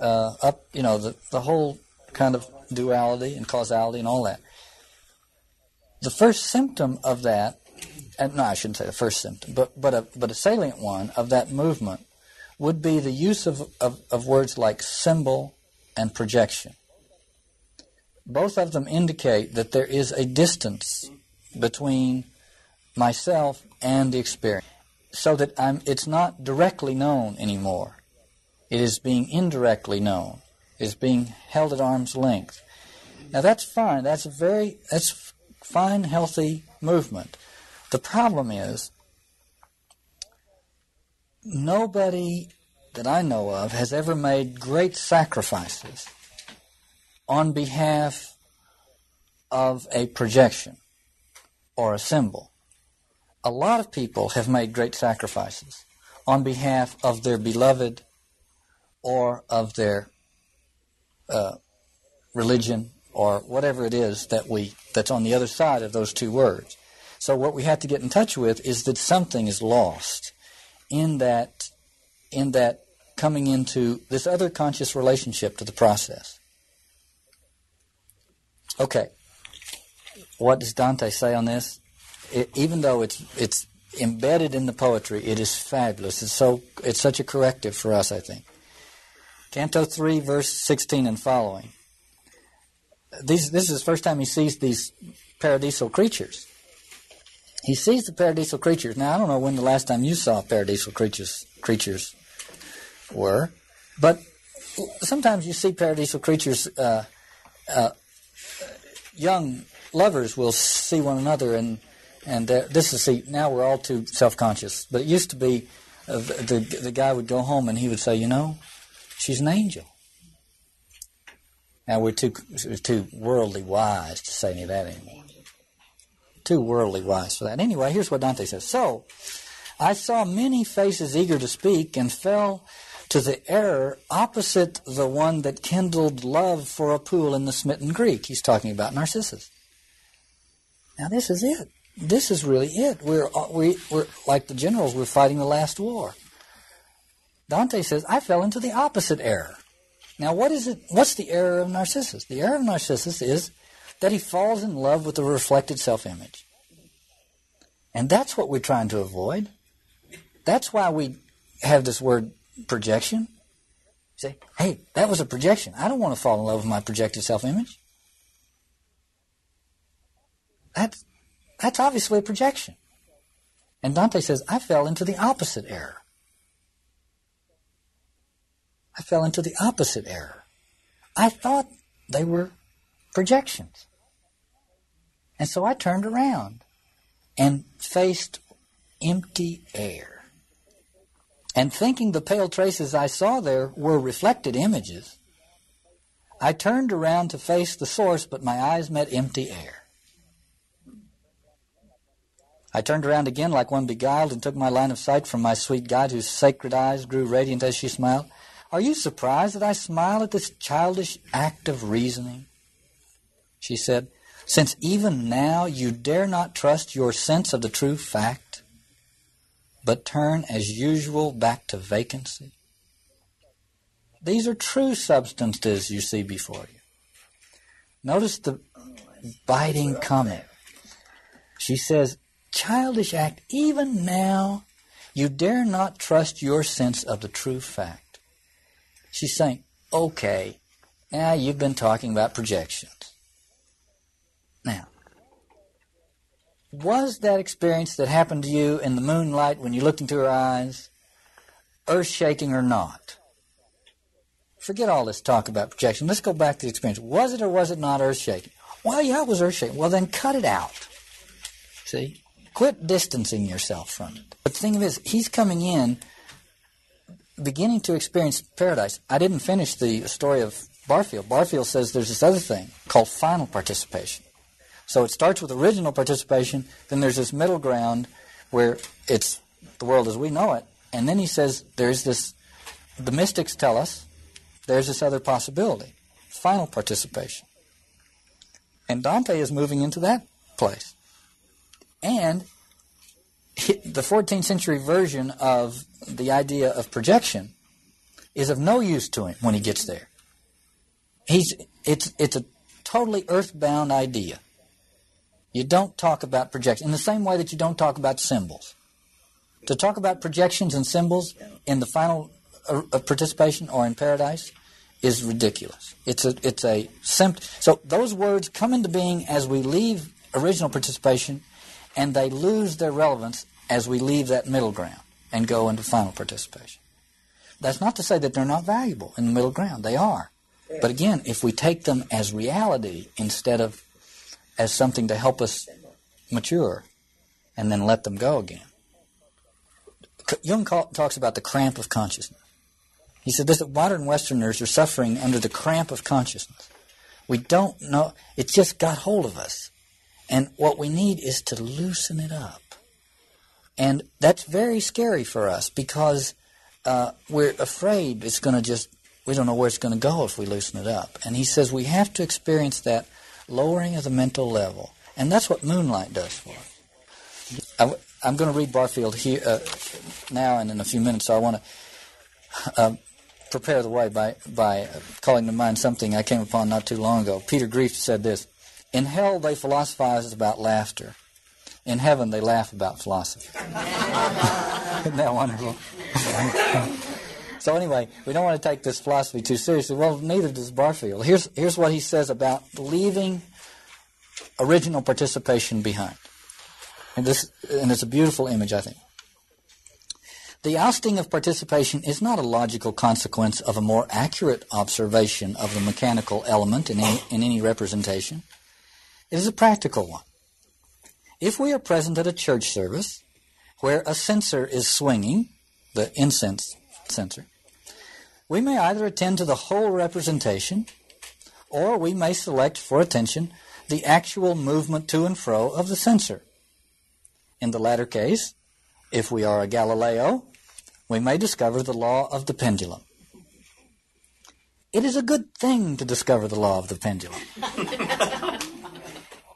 uh, up, you know, the, the whole kind of duality and causality and all that. The first symptom of that, and no, I shouldn't say the first symptom, but, but, a, but a salient one of that movement would be the use of, of, of words like symbol and projection. Both of them indicate that there is a distance between myself and the experience, so that I'm, it's not directly known anymore. It is being indirectly known. It is being held at arm's length. Now that's fine. That's a very that's fine, healthy movement. The problem is, nobody that I know of has ever made great sacrifices on behalf of a projection or a symbol. A lot of people have made great sacrifices on behalf of their beloved or of their uh, religion or whatever it is that we that's on the other side of those two words. So what we have to get in touch with is that something is lost in that in that coming into this other conscious relationship to the process. Okay. What does Dante say on this? It, even though it's it's embedded in the poetry, it is fabulous. It's so it's such a corrective for us, I think. Canto three, verse sixteen and following. These, this is the first time he sees these paradisal creatures. He sees the paradisal creatures. Now I don't know when the last time you saw paradisal creatures creatures were, but sometimes you see paradisal creatures. Uh, uh, young lovers will see one another, and and this is see now we're all too self conscious. But it used to be uh, the the guy would go home and he would say, you know, she's an angel. Now we're too too worldly wise to say any of that anymore. Too worldly wise for that. Anyway, here's what Dante says. So I saw many faces eager to speak and fell to the error opposite the one that kindled love for a pool in the smitten Greek. He's talking about Narcissus. Now this is it. This is really it. We're, uh, we, we're like the generals, we're fighting the last war. Dante says, I fell into the opposite error. Now what is it? What's the error of Narcissus? The error of Narcissus is that he falls in love with the reflected self-image. And that's what we're trying to avoid. That's why we have this word projection. Say, hey, that was a projection. I don't want to fall in love with my projected self image. That's, that's obviously a projection. And Dante says, I fell into the opposite error. I fell into the opposite error. I thought they were projections. And so I turned around and faced empty air. And thinking the pale traces I saw there were reflected images, I turned around to face the source, but my eyes met empty air. I turned around again like one beguiled and took my line of sight from my sweet guide, whose sacred eyes grew radiant as she smiled. Are you surprised that I smile at this childish act of reasoning? She said, Since even now you dare not trust your sense of the true fact but turn as usual back to vacancy? These are true substances you see before you. Notice the biting comment. She says, Childish act, even now, you dare not trust your sense of the true fact. She's saying, okay, now you've been talking about projections. Now, was that experience that happened to you in the moonlight when you looked into her eyes earth shaking or not? Forget all this talk about projection. Let's go back to the experience. Was it or was it not earth shaking? Well, yeah, it was earth shaking. Well, then cut it out. See? Quit distancing yourself from it. But the thing is, he's coming in beginning to experience paradise. I didn't finish the story of Barfield. Barfield says there's this other thing called final participation. So it starts with original participation, then there's this middle ground where it's the world as we know it, and then he says there's this, the mystics tell us there's this other possibility, final participation. And Dante is moving into that place. And the 14th century version of the idea of projection is of no use to him when he gets there. He's, it's, it's a totally earthbound idea. You don't talk about projections in the same way that you don't talk about symbols. To talk about projections and symbols in the final uh, participation or in paradise is ridiculous. It's a it's a so those words come into being as we leave original participation, and they lose their relevance as we leave that middle ground and go into final participation. That's not to say that they're not valuable in the middle ground. They are. But again, if we take them as reality instead of as something to help us mature and then let them go again. Jung talks about the cramp of consciousness. He said this that modern Westerners are suffering under the cramp of consciousness. We don't know, it just got hold of us. And what we need is to loosen it up. And that's very scary for us because uh, we're afraid it's going to just, we don't know where it's going to go if we loosen it up. And he says we have to experience that lowering of the mental level. And that's what moonlight does for us. I, am going to read Barfield here uh, now and in a few minutes, so I want to uh, prepare the way by, by calling to mind something I came upon not too long ago. Peter Kreeft said this In hell, they philosophize about laughter. In heaven, they laugh about philosophy. Isn't that wonderful? so, anyway, we don't want to take this philosophy too seriously. Well, neither does Barfield. Here's, here's what he says about leaving original participation behind. And, this, and it's a beautiful image, I think. The ousting of participation is not a logical consequence of a more accurate observation of the mechanical element in any, in any representation. It is a practical one. If we are present at a church service where a censer is swinging, the incense censer, we may either attend to the whole representation or we may select for attention the actual movement to and fro of the censer. In the latter case, if we are a Galileo, we may discover the law of the pendulum. It is a good thing to discover the law of the pendulum.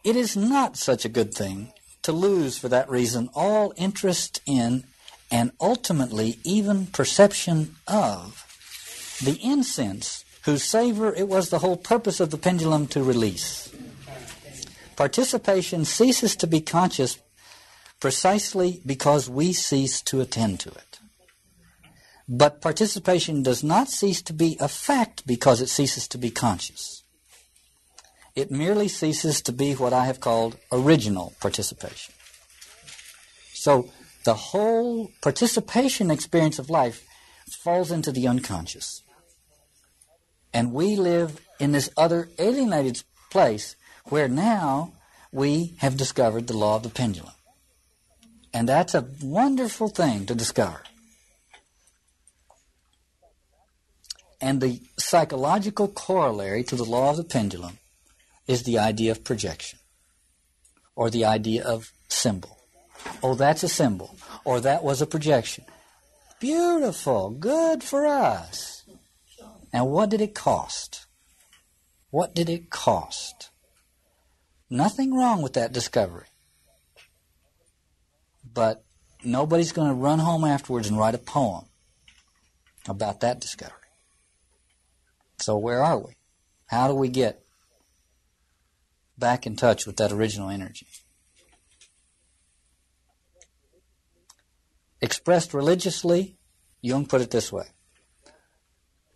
it is not such a good thing to lose, for that reason, all interest in and ultimately even perception of the incense whose savor it was the whole purpose of the pendulum to release. Participation ceases to be conscious precisely because we cease to attend to it. But participation does not cease to be a fact because it ceases to be conscious. It merely ceases to be what I have called original participation. So the whole participation experience of life falls into the unconscious. And we live in this other alienated place where now we have discovered the law of the pendulum. And that's a wonderful thing to discover. And the psychological corollary to the law of the pendulum is the idea of projection or the idea of symbol. Oh, that's a symbol. Or that was a projection. Beautiful. Good for us. And what did it cost? What did it cost? Nothing wrong with that discovery. But nobody's going to run home afterwards and write a poem about that discovery. So where are we? How do we get back in touch with that original energy? Expressed religiously, Jung put it this way.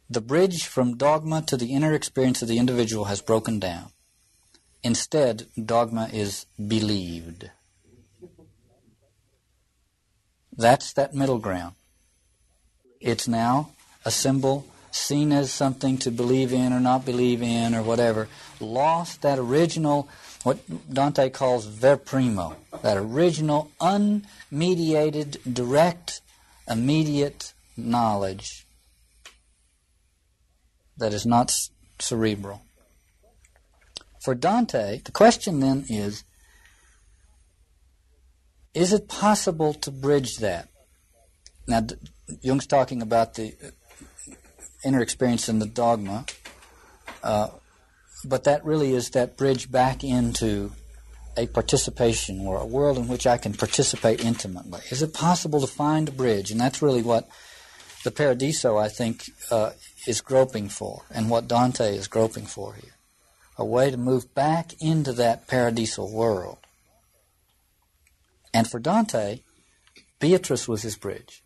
The bridge from dogma to the inner experience of the individual has broken down. Instead, dogma is believed. That's that middle ground. It's now a symbol seen as something to believe in or not believe in or whatever. Lost that original, what Dante calls ver primo, that original unmediated, direct, immediate knowledge that is not cerebral. For Dante, the question then is is it possible to bridge that? Now, Jung's talking about the inner experience in the dogma, uh, but that really is that bridge back into a participation or a world in which I can participate intimately. Is it possible to find a bridge? And that's really what the Paradiso, I think, uh, is groping for, and what Dante is groping for here. A way to move back into that paradisal world. And for Dante, Beatrice was his bridge.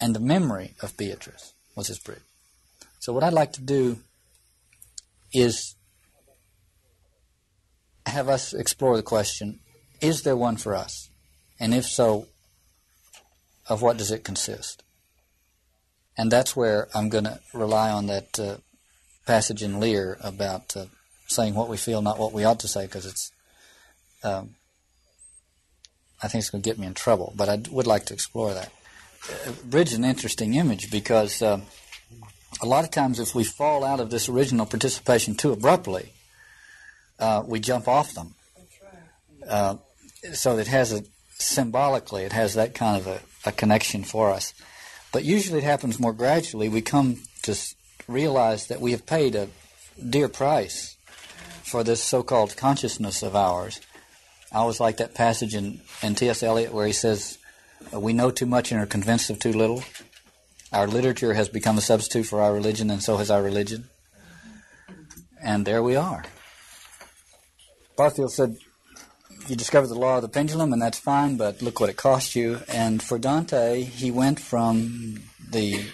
And the memory of Beatrice was his bridge. So, what I'd like to do is have us explore the question is there one for us? And if so, of what does it consist? And that's where I'm going to rely on that uh, passage in Lear about uh, saying what we feel, not what we ought to say, because it's um, I think it's going to get me in trouble, but I would like to explore that. Bridge is an interesting image because uh, a lot of times if we fall out of this original participation too abruptly, uh, we jump off them. Uh, so it has a symbolically, it has that kind of a, a, connection for us. But usually it happens more gradually. We come to realize that we have paid a dear price for this so-called consciousness of ours I always like that passage in, in T.S. Eliot where he says, We know too much and are convinced of too little. Our literature has become a substitute for our religion, and so has our religion. And there we are. Barfield said, You discovered the law of the pendulum, and that's fine, but look what it cost you. And for Dante, he went from the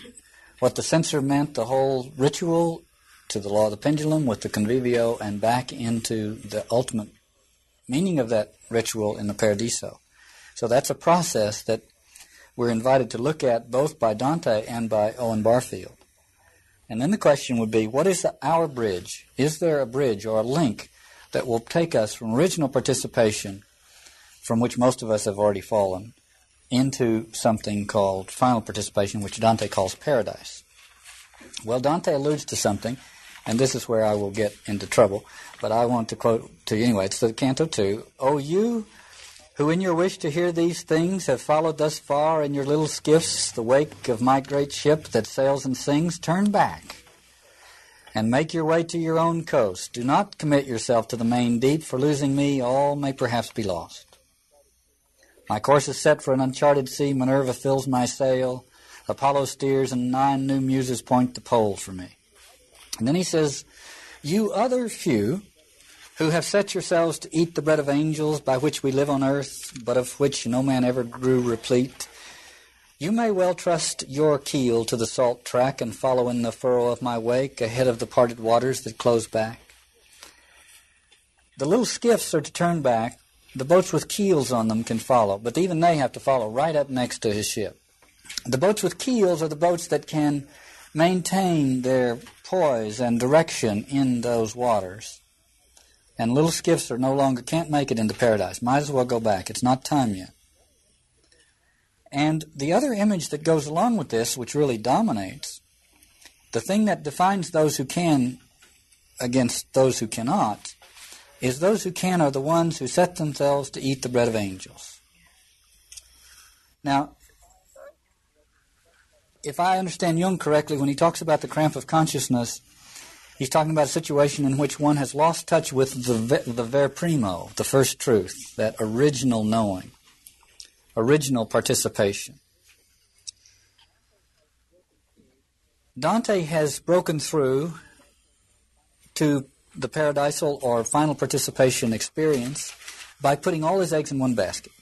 what the censer meant, the whole ritual, to the law of the pendulum with the convivio, and back into the ultimate meaning of that ritual in the Paradiso. So that's a process that we're invited to look at both by Dante and by Owen Barfield. And then the question would be what is the, our bridge? Is there a bridge or a link that will take us from original participation, from which most of us have already fallen, into something called final participation, which Dante calls paradise? Well, Dante alludes to something, and this is where I will get into trouble, but I want to quote to you anyway. It's the Canto 2. O you who in your wish to hear these things have followed thus far in your little skiffs the wake of my great ship that sails and sings, turn back and make your way to your own coast. Do not commit yourself to the main deep, for losing me, all may perhaps be lost. My course is set for an uncharted sea. Minerva fills my sail. Apollo steers, and nine new muses point the pole for me. And then he says, You other few who have set yourselves to eat the bread of angels by which we live on earth, but of which no man ever grew replete, you may well trust your keel to the salt track and follow in the furrow of my wake ahead of the parted waters that close back. The little skiffs are to turn back. The boats with keels on them can follow, but even they have to follow right up next to his ship. The boats with keels are the boats that can maintain their poise and direction in those waters. And little skiffs are no longer can't make it into paradise. Might as well go back. It's not time yet. And the other image that goes along with this, which really dominates, the thing that defines those who can against those who cannot, is those who can are the ones who set themselves to eat the bread of angels. Now, if I understand Jung correctly, when he talks about the cramp of consciousness, he's talking about a situation in which one has lost touch with the, the ver primo, the first truth, that original knowing, original participation. Dante has broken through to the paradisal or final participation experience by putting all his eggs in one basket,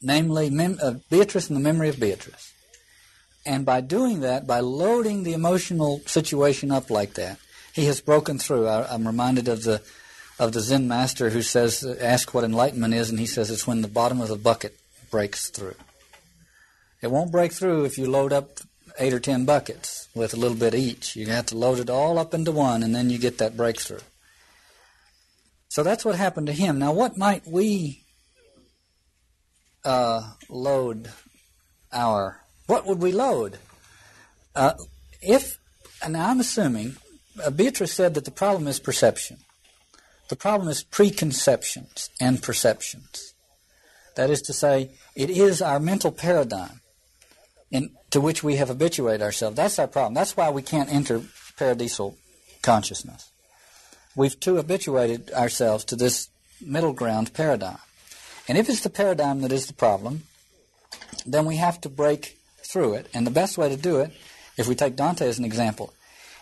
namely mem- uh, Beatrice and the memory of Beatrice. And by doing that, by loading the emotional situation up like that, he has broken through. I, am reminded of the of the Zen master who says, "Ask what enlightenment is," and he says it's when the bottom of the bucket breaks through. It won't break through if you load up eight or ten buckets with a little bit each. You have to load it all up into one, and then you get that breakthrough. So that's what happened to him. Now, what might we uh, load our what would we load? Uh, if, and I'm assuming, uh, Beatrice said that the problem is perception. The problem is preconceptions and perceptions. That is to say, it is our mental paradigm in, to which we have habituated ourselves. That's our problem. That's why we can't enter paradisal consciousness. We've too habituated ourselves to this middle ground paradigm. And if it's the paradigm that is the problem, then we have to break through it. And the best way to do it, if we take Dante as an example,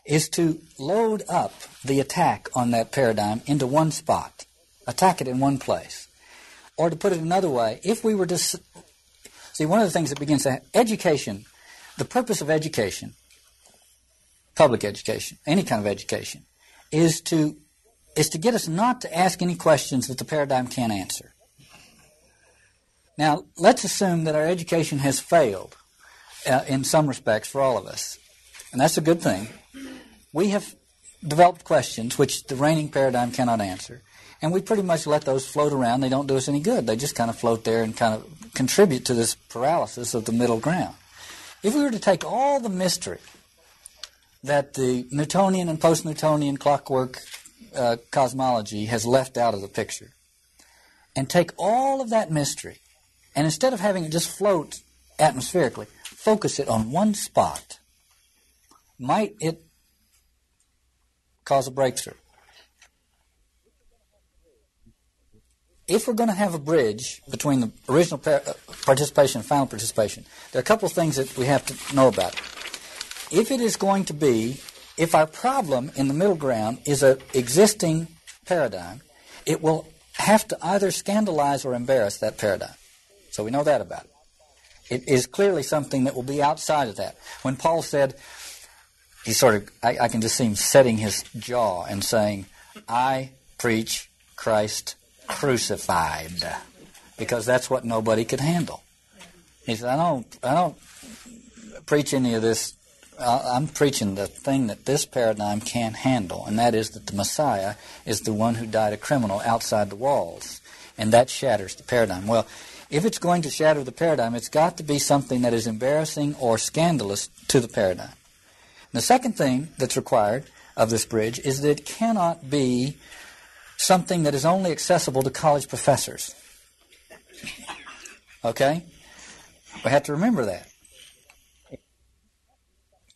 is to load up the attack on that paradigm into one spot, attack it in one place. Or to put it another way, if we were to see one of the things that begins to education, the purpose of education, public education, any kind of education, is to is to get us not to ask any questions that the paradigm can't answer. Now, let's assume that our education has failed in some respects for all of us. And that's a good thing. We have developed questions which the reigning paradigm cannot answer. And we pretty much let those float around. They don't do us any good. They just kind of float there and kind of contribute to this paralysis of the middle ground. If we were to take all the mystery that the Newtonian and post Newtonian clockwork uh, cosmology has left out of the picture, and take all of that mystery, and instead of having it just float atmospherically, focus it on one spot, might it cause a breakthrough? if we're going to have a bridge between the original uh, participation and final participation, there are a couple of things that we have to know about. If it is going to be, if our problem in the middle ground is an existing paradigm, it will have to either scandalize or embarrass that paradigm. So we know that about it. It is clearly something that will be outside of that. When Paul said, he sort of, I, I can just see him setting his jaw and saying, I preach Christ crucified, because that's what nobody could handle. He said, I don't, I don't preach any of this. I'm preaching the thing that this paradigm can't handle, and that is that the Messiah is the one who died a criminal outside the walls, and that shatters the paradigm. Well, if it's going to shatter the paradigm, it's got to be something that is embarrassing or scandalous to the paradigm. And the second thing that's required of this bridge is that it cannot be something that is only accessible to college professors. Okay? We have to remember that.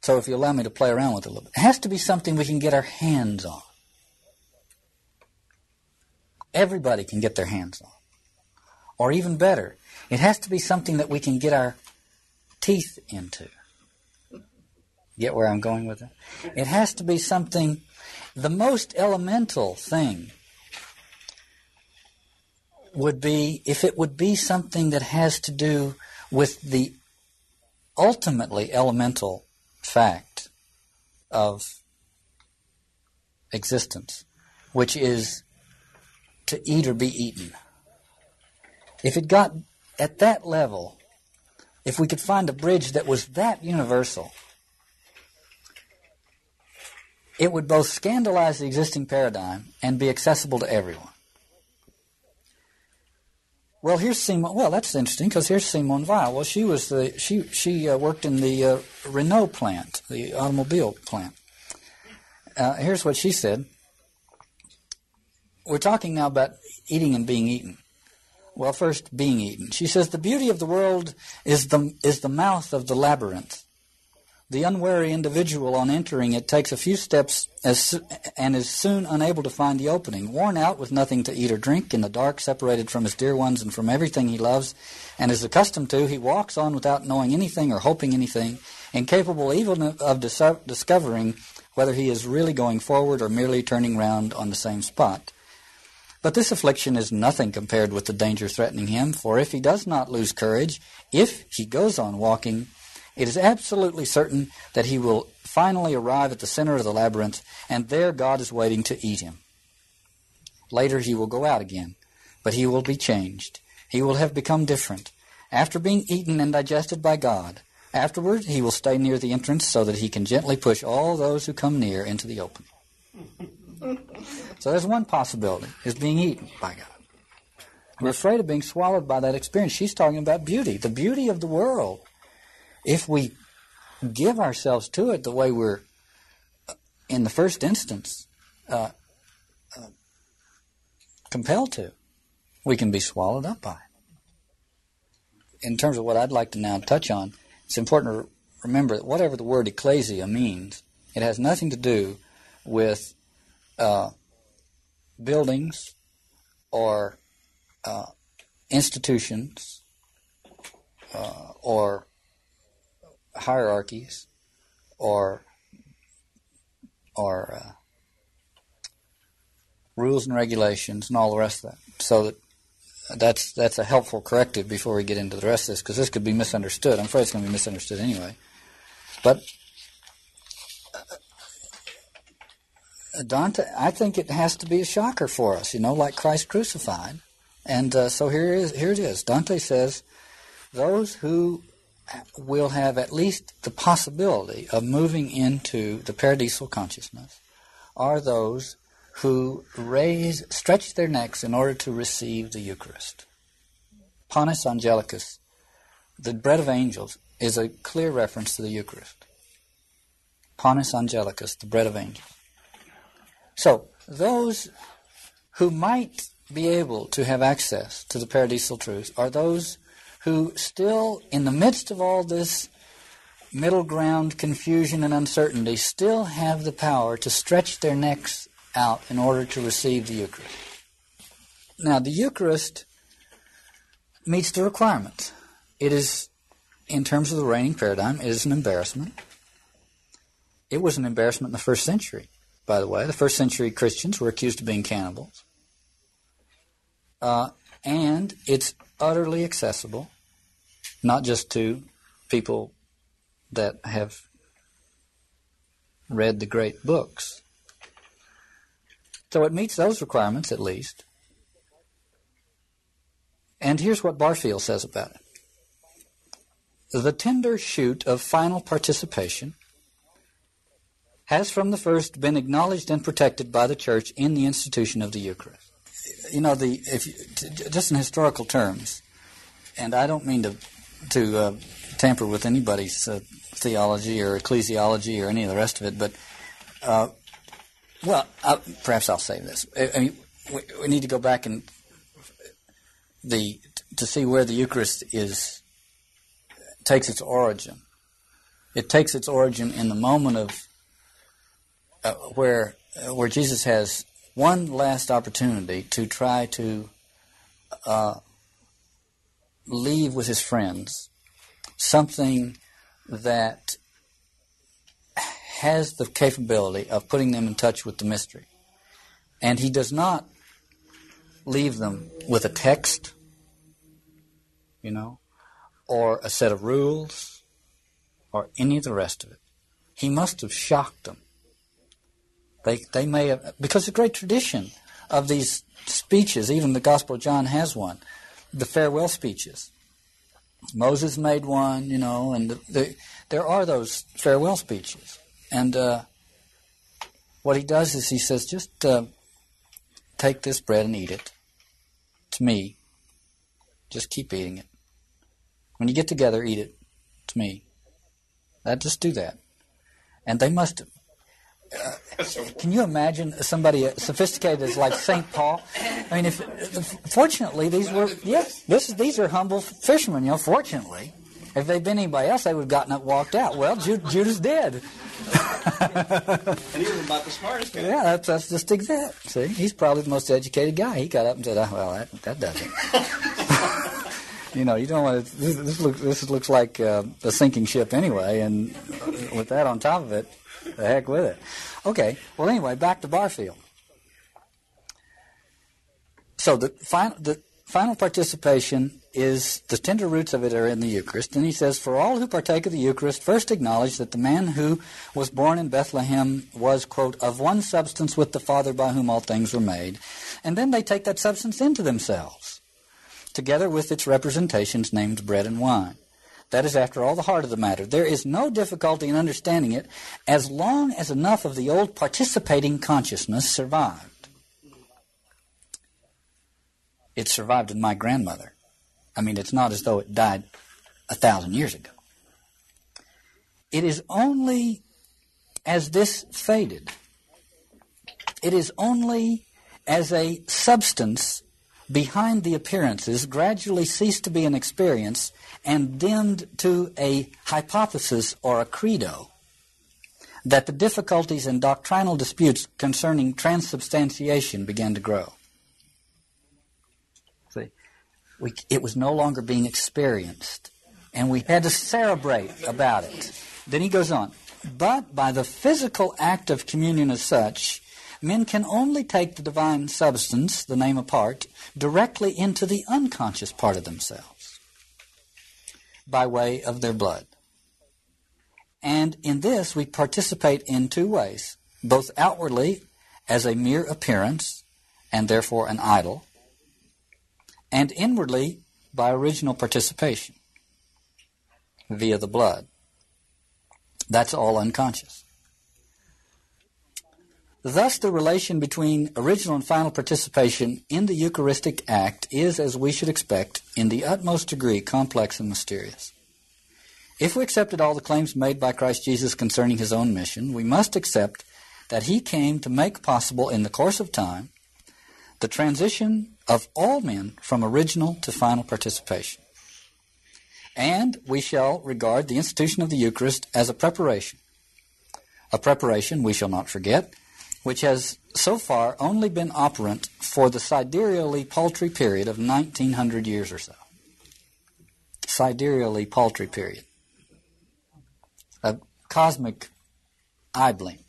So if you allow me to play around with it a little bit, it has to be something we can get our hands on. Everybody can get their hands on. Or even better, it has to be something that we can get our teeth into. Get where I'm going with it? It has to be something, the most elemental thing would be if it would be something that has to do with the ultimately elemental fact of existence, which is to eat or be eaten. If it got at that level, if we could find a bridge that was that universal, it would both scandalize the existing paradigm and be accessible to everyone. Well, here's Simone. Well, that's interesting because here's Simone Weil. Well, she was the she she uh, worked in the uh, Renault plant, the automobile plant. Uh, here's what she said. We're talking now about eating and being eaten. Well, first, being eaten. She says the beauty of the world is the is the mouth of the labyrinth. The unwary individual, on entering it, takes a few steps as, and is soon unable to find the opening. Worn out with nothing to eat or drink, in the dark, separated from his dear ones and from everything he loves and is accustomed to, he walks on without knowing anything or hoping anything, incapable even of dis- discovering whether he is really going forward or merely turning round on the same spot. But this affliction is nothing compared with the danger threatening him, for if he does not lose courage, if he goes on walking, it is absolutely certain that he will finally arrive at the center of the labyrinth, and there God is waiting to eat him. Later he will go out again, but he will be changed. He will have become different. After being eaten and digested by God, afterward he will stay near the entrance so that he can gently push all those who come near into the opening. so there's one possibility, is being eaten by God. We're afraid of being swallowed by that experience. She's talking about beauty, the beauty of the world if we give ourselves to it the way we're, in the first instance, uh, uh, compelled to, we can be swallowed up by it. In terms of what I'd like to now touch on, it's important to remember that whatever the word ecclesia means, it has nothing to do with uh, buildings or uh, institutions uh, or hierarchies or or uh, rules and regulations and all the rest of that. So that that's that's a helpful corrective before we get into the rest of this because this could be misunderstood. I'm afraid it's going to be misunderstood anyway. But Dante, I think it has to be a shocker for us, you know, like Christ crucified. And uh, so here is here it is. Dante says, "Those who will have at least the possibility of moving into the paradisal consciousness are those who raise, stretch their necks in order to receive the Eucharist. Panis Angelicus, the bread of angels, is a clear reference to the Eucharist. Panis Angelicus, the bread of angels. So, those who might be able to have access to the paradisal truth are those who still, in the midst of all this middle ground confusion and uncertainty, still have the power to stretch their necks out in order to receive the Eucharist. now the Eucharist meets the requirements. It is, in terms of the reigning paradigm, it is an embarrassment. It was an embarrassment in the first century, by the way. The first century Christians were accused of being cannibals. Uh, and it's utterly accessible, not just to people that have read the great books. So it meets those requirements at least. And here's what Barfield says about it. The tender shoot of final participation has from the first been acknowledged and protected by the Church in the institution of the Eucharist. You know, the if you, just in historical terms, and I don't mean to to uh, tamper with anybody's uh, theology or ecclesiology or any of the rest of it, but uh, well, I, perhaps I'll say this. I, I mean, we, we, need to go back and the to see where the Eucharist is takes its origin. It takes its origin in the moment of uh, where uh, where Jesus has one last opportunity to try to uh, leave with his friends something that has the capability of putting them in touch with the mystery. And he does not leave them with a text, you know, or a set of rules, or any of the rest of it. He must have shocked them. They, they may have, because the great tradition of these speeches, even the Gospel of John has one, the farewell speeches. Moses made one, you know, and the, the, there are those farewell speeches. And uh, what he does is he says, just uh, take this bread and eat it. To me, just keep eating it. When you get together, eat it. To me, that just do that. And they must have. Can you imagine somebody as sophisticated as like Saint Paul? I mean, if fortunately these were yes, this these are humble fishermen. You know, fortunately, if they'd been anybody else, they would have gotten up, walked out. Well, Judas did. and he was about the smartest guy. Yeah, that's, that's just exact. See, he's probably the most educated guy. He got up and said, oh, "Well, that that doesn't." you know, you don't want to. This, this looks this looks like uh, a sinking ship anyway, and with that on top of it, the heck with it. Okay. Well, anyway, back to Barfield. So the final the final participation is the tender roots of it are in the Eucharist. And he says, For all who partake of the Eucharist first acknowledge that the man who was born in Bethlehem was, quote, of one substance with the Father by whom all things were made. And then they take that substance into themselves, together with its representations named bread and wine. That is, after all, the heart of the matter. There is no difficulty in understanding it as long as enough of the old participating consciousness survived. It survived in my grandmother. I mean, it's not as though it died a thousand years ago. It is only as this faded, it is only as a substance behind the appearances gradually ceased to be an experience and dimmed to a hypothesis or a credo that the difficulties and doctrinal disputes concerning transubstantiation began to grow. See, we, it was no longer being experienced, and we had to cerebrate about it. Then he goes on, but by the physical act of communion as such, men can only take the divine substance, the name apart, directly into the unconscious part of themselves by way of their blood. And in this, we participate in two ways both outwardly as a mere appearance and therefore an idol, and inwardly by original participation via the blood. That's all unconscious. Thus, the relation between original and final participation in the Eucharistic act is, as we should expect, in the utmost degree complex and mysterious. If we accepted all the claims made by Christ Jesus concerning his own mission, we must accept that he came to make possible in the course of time the transition of all men from original to final participation. And we shall regard the institution of the Eucharist as a preparation. A preparation, we shall not forget, which has so far only been operant for the sidereally paltry period of 1900 years or so. Sidereally paltry period. A cosmic eye blink.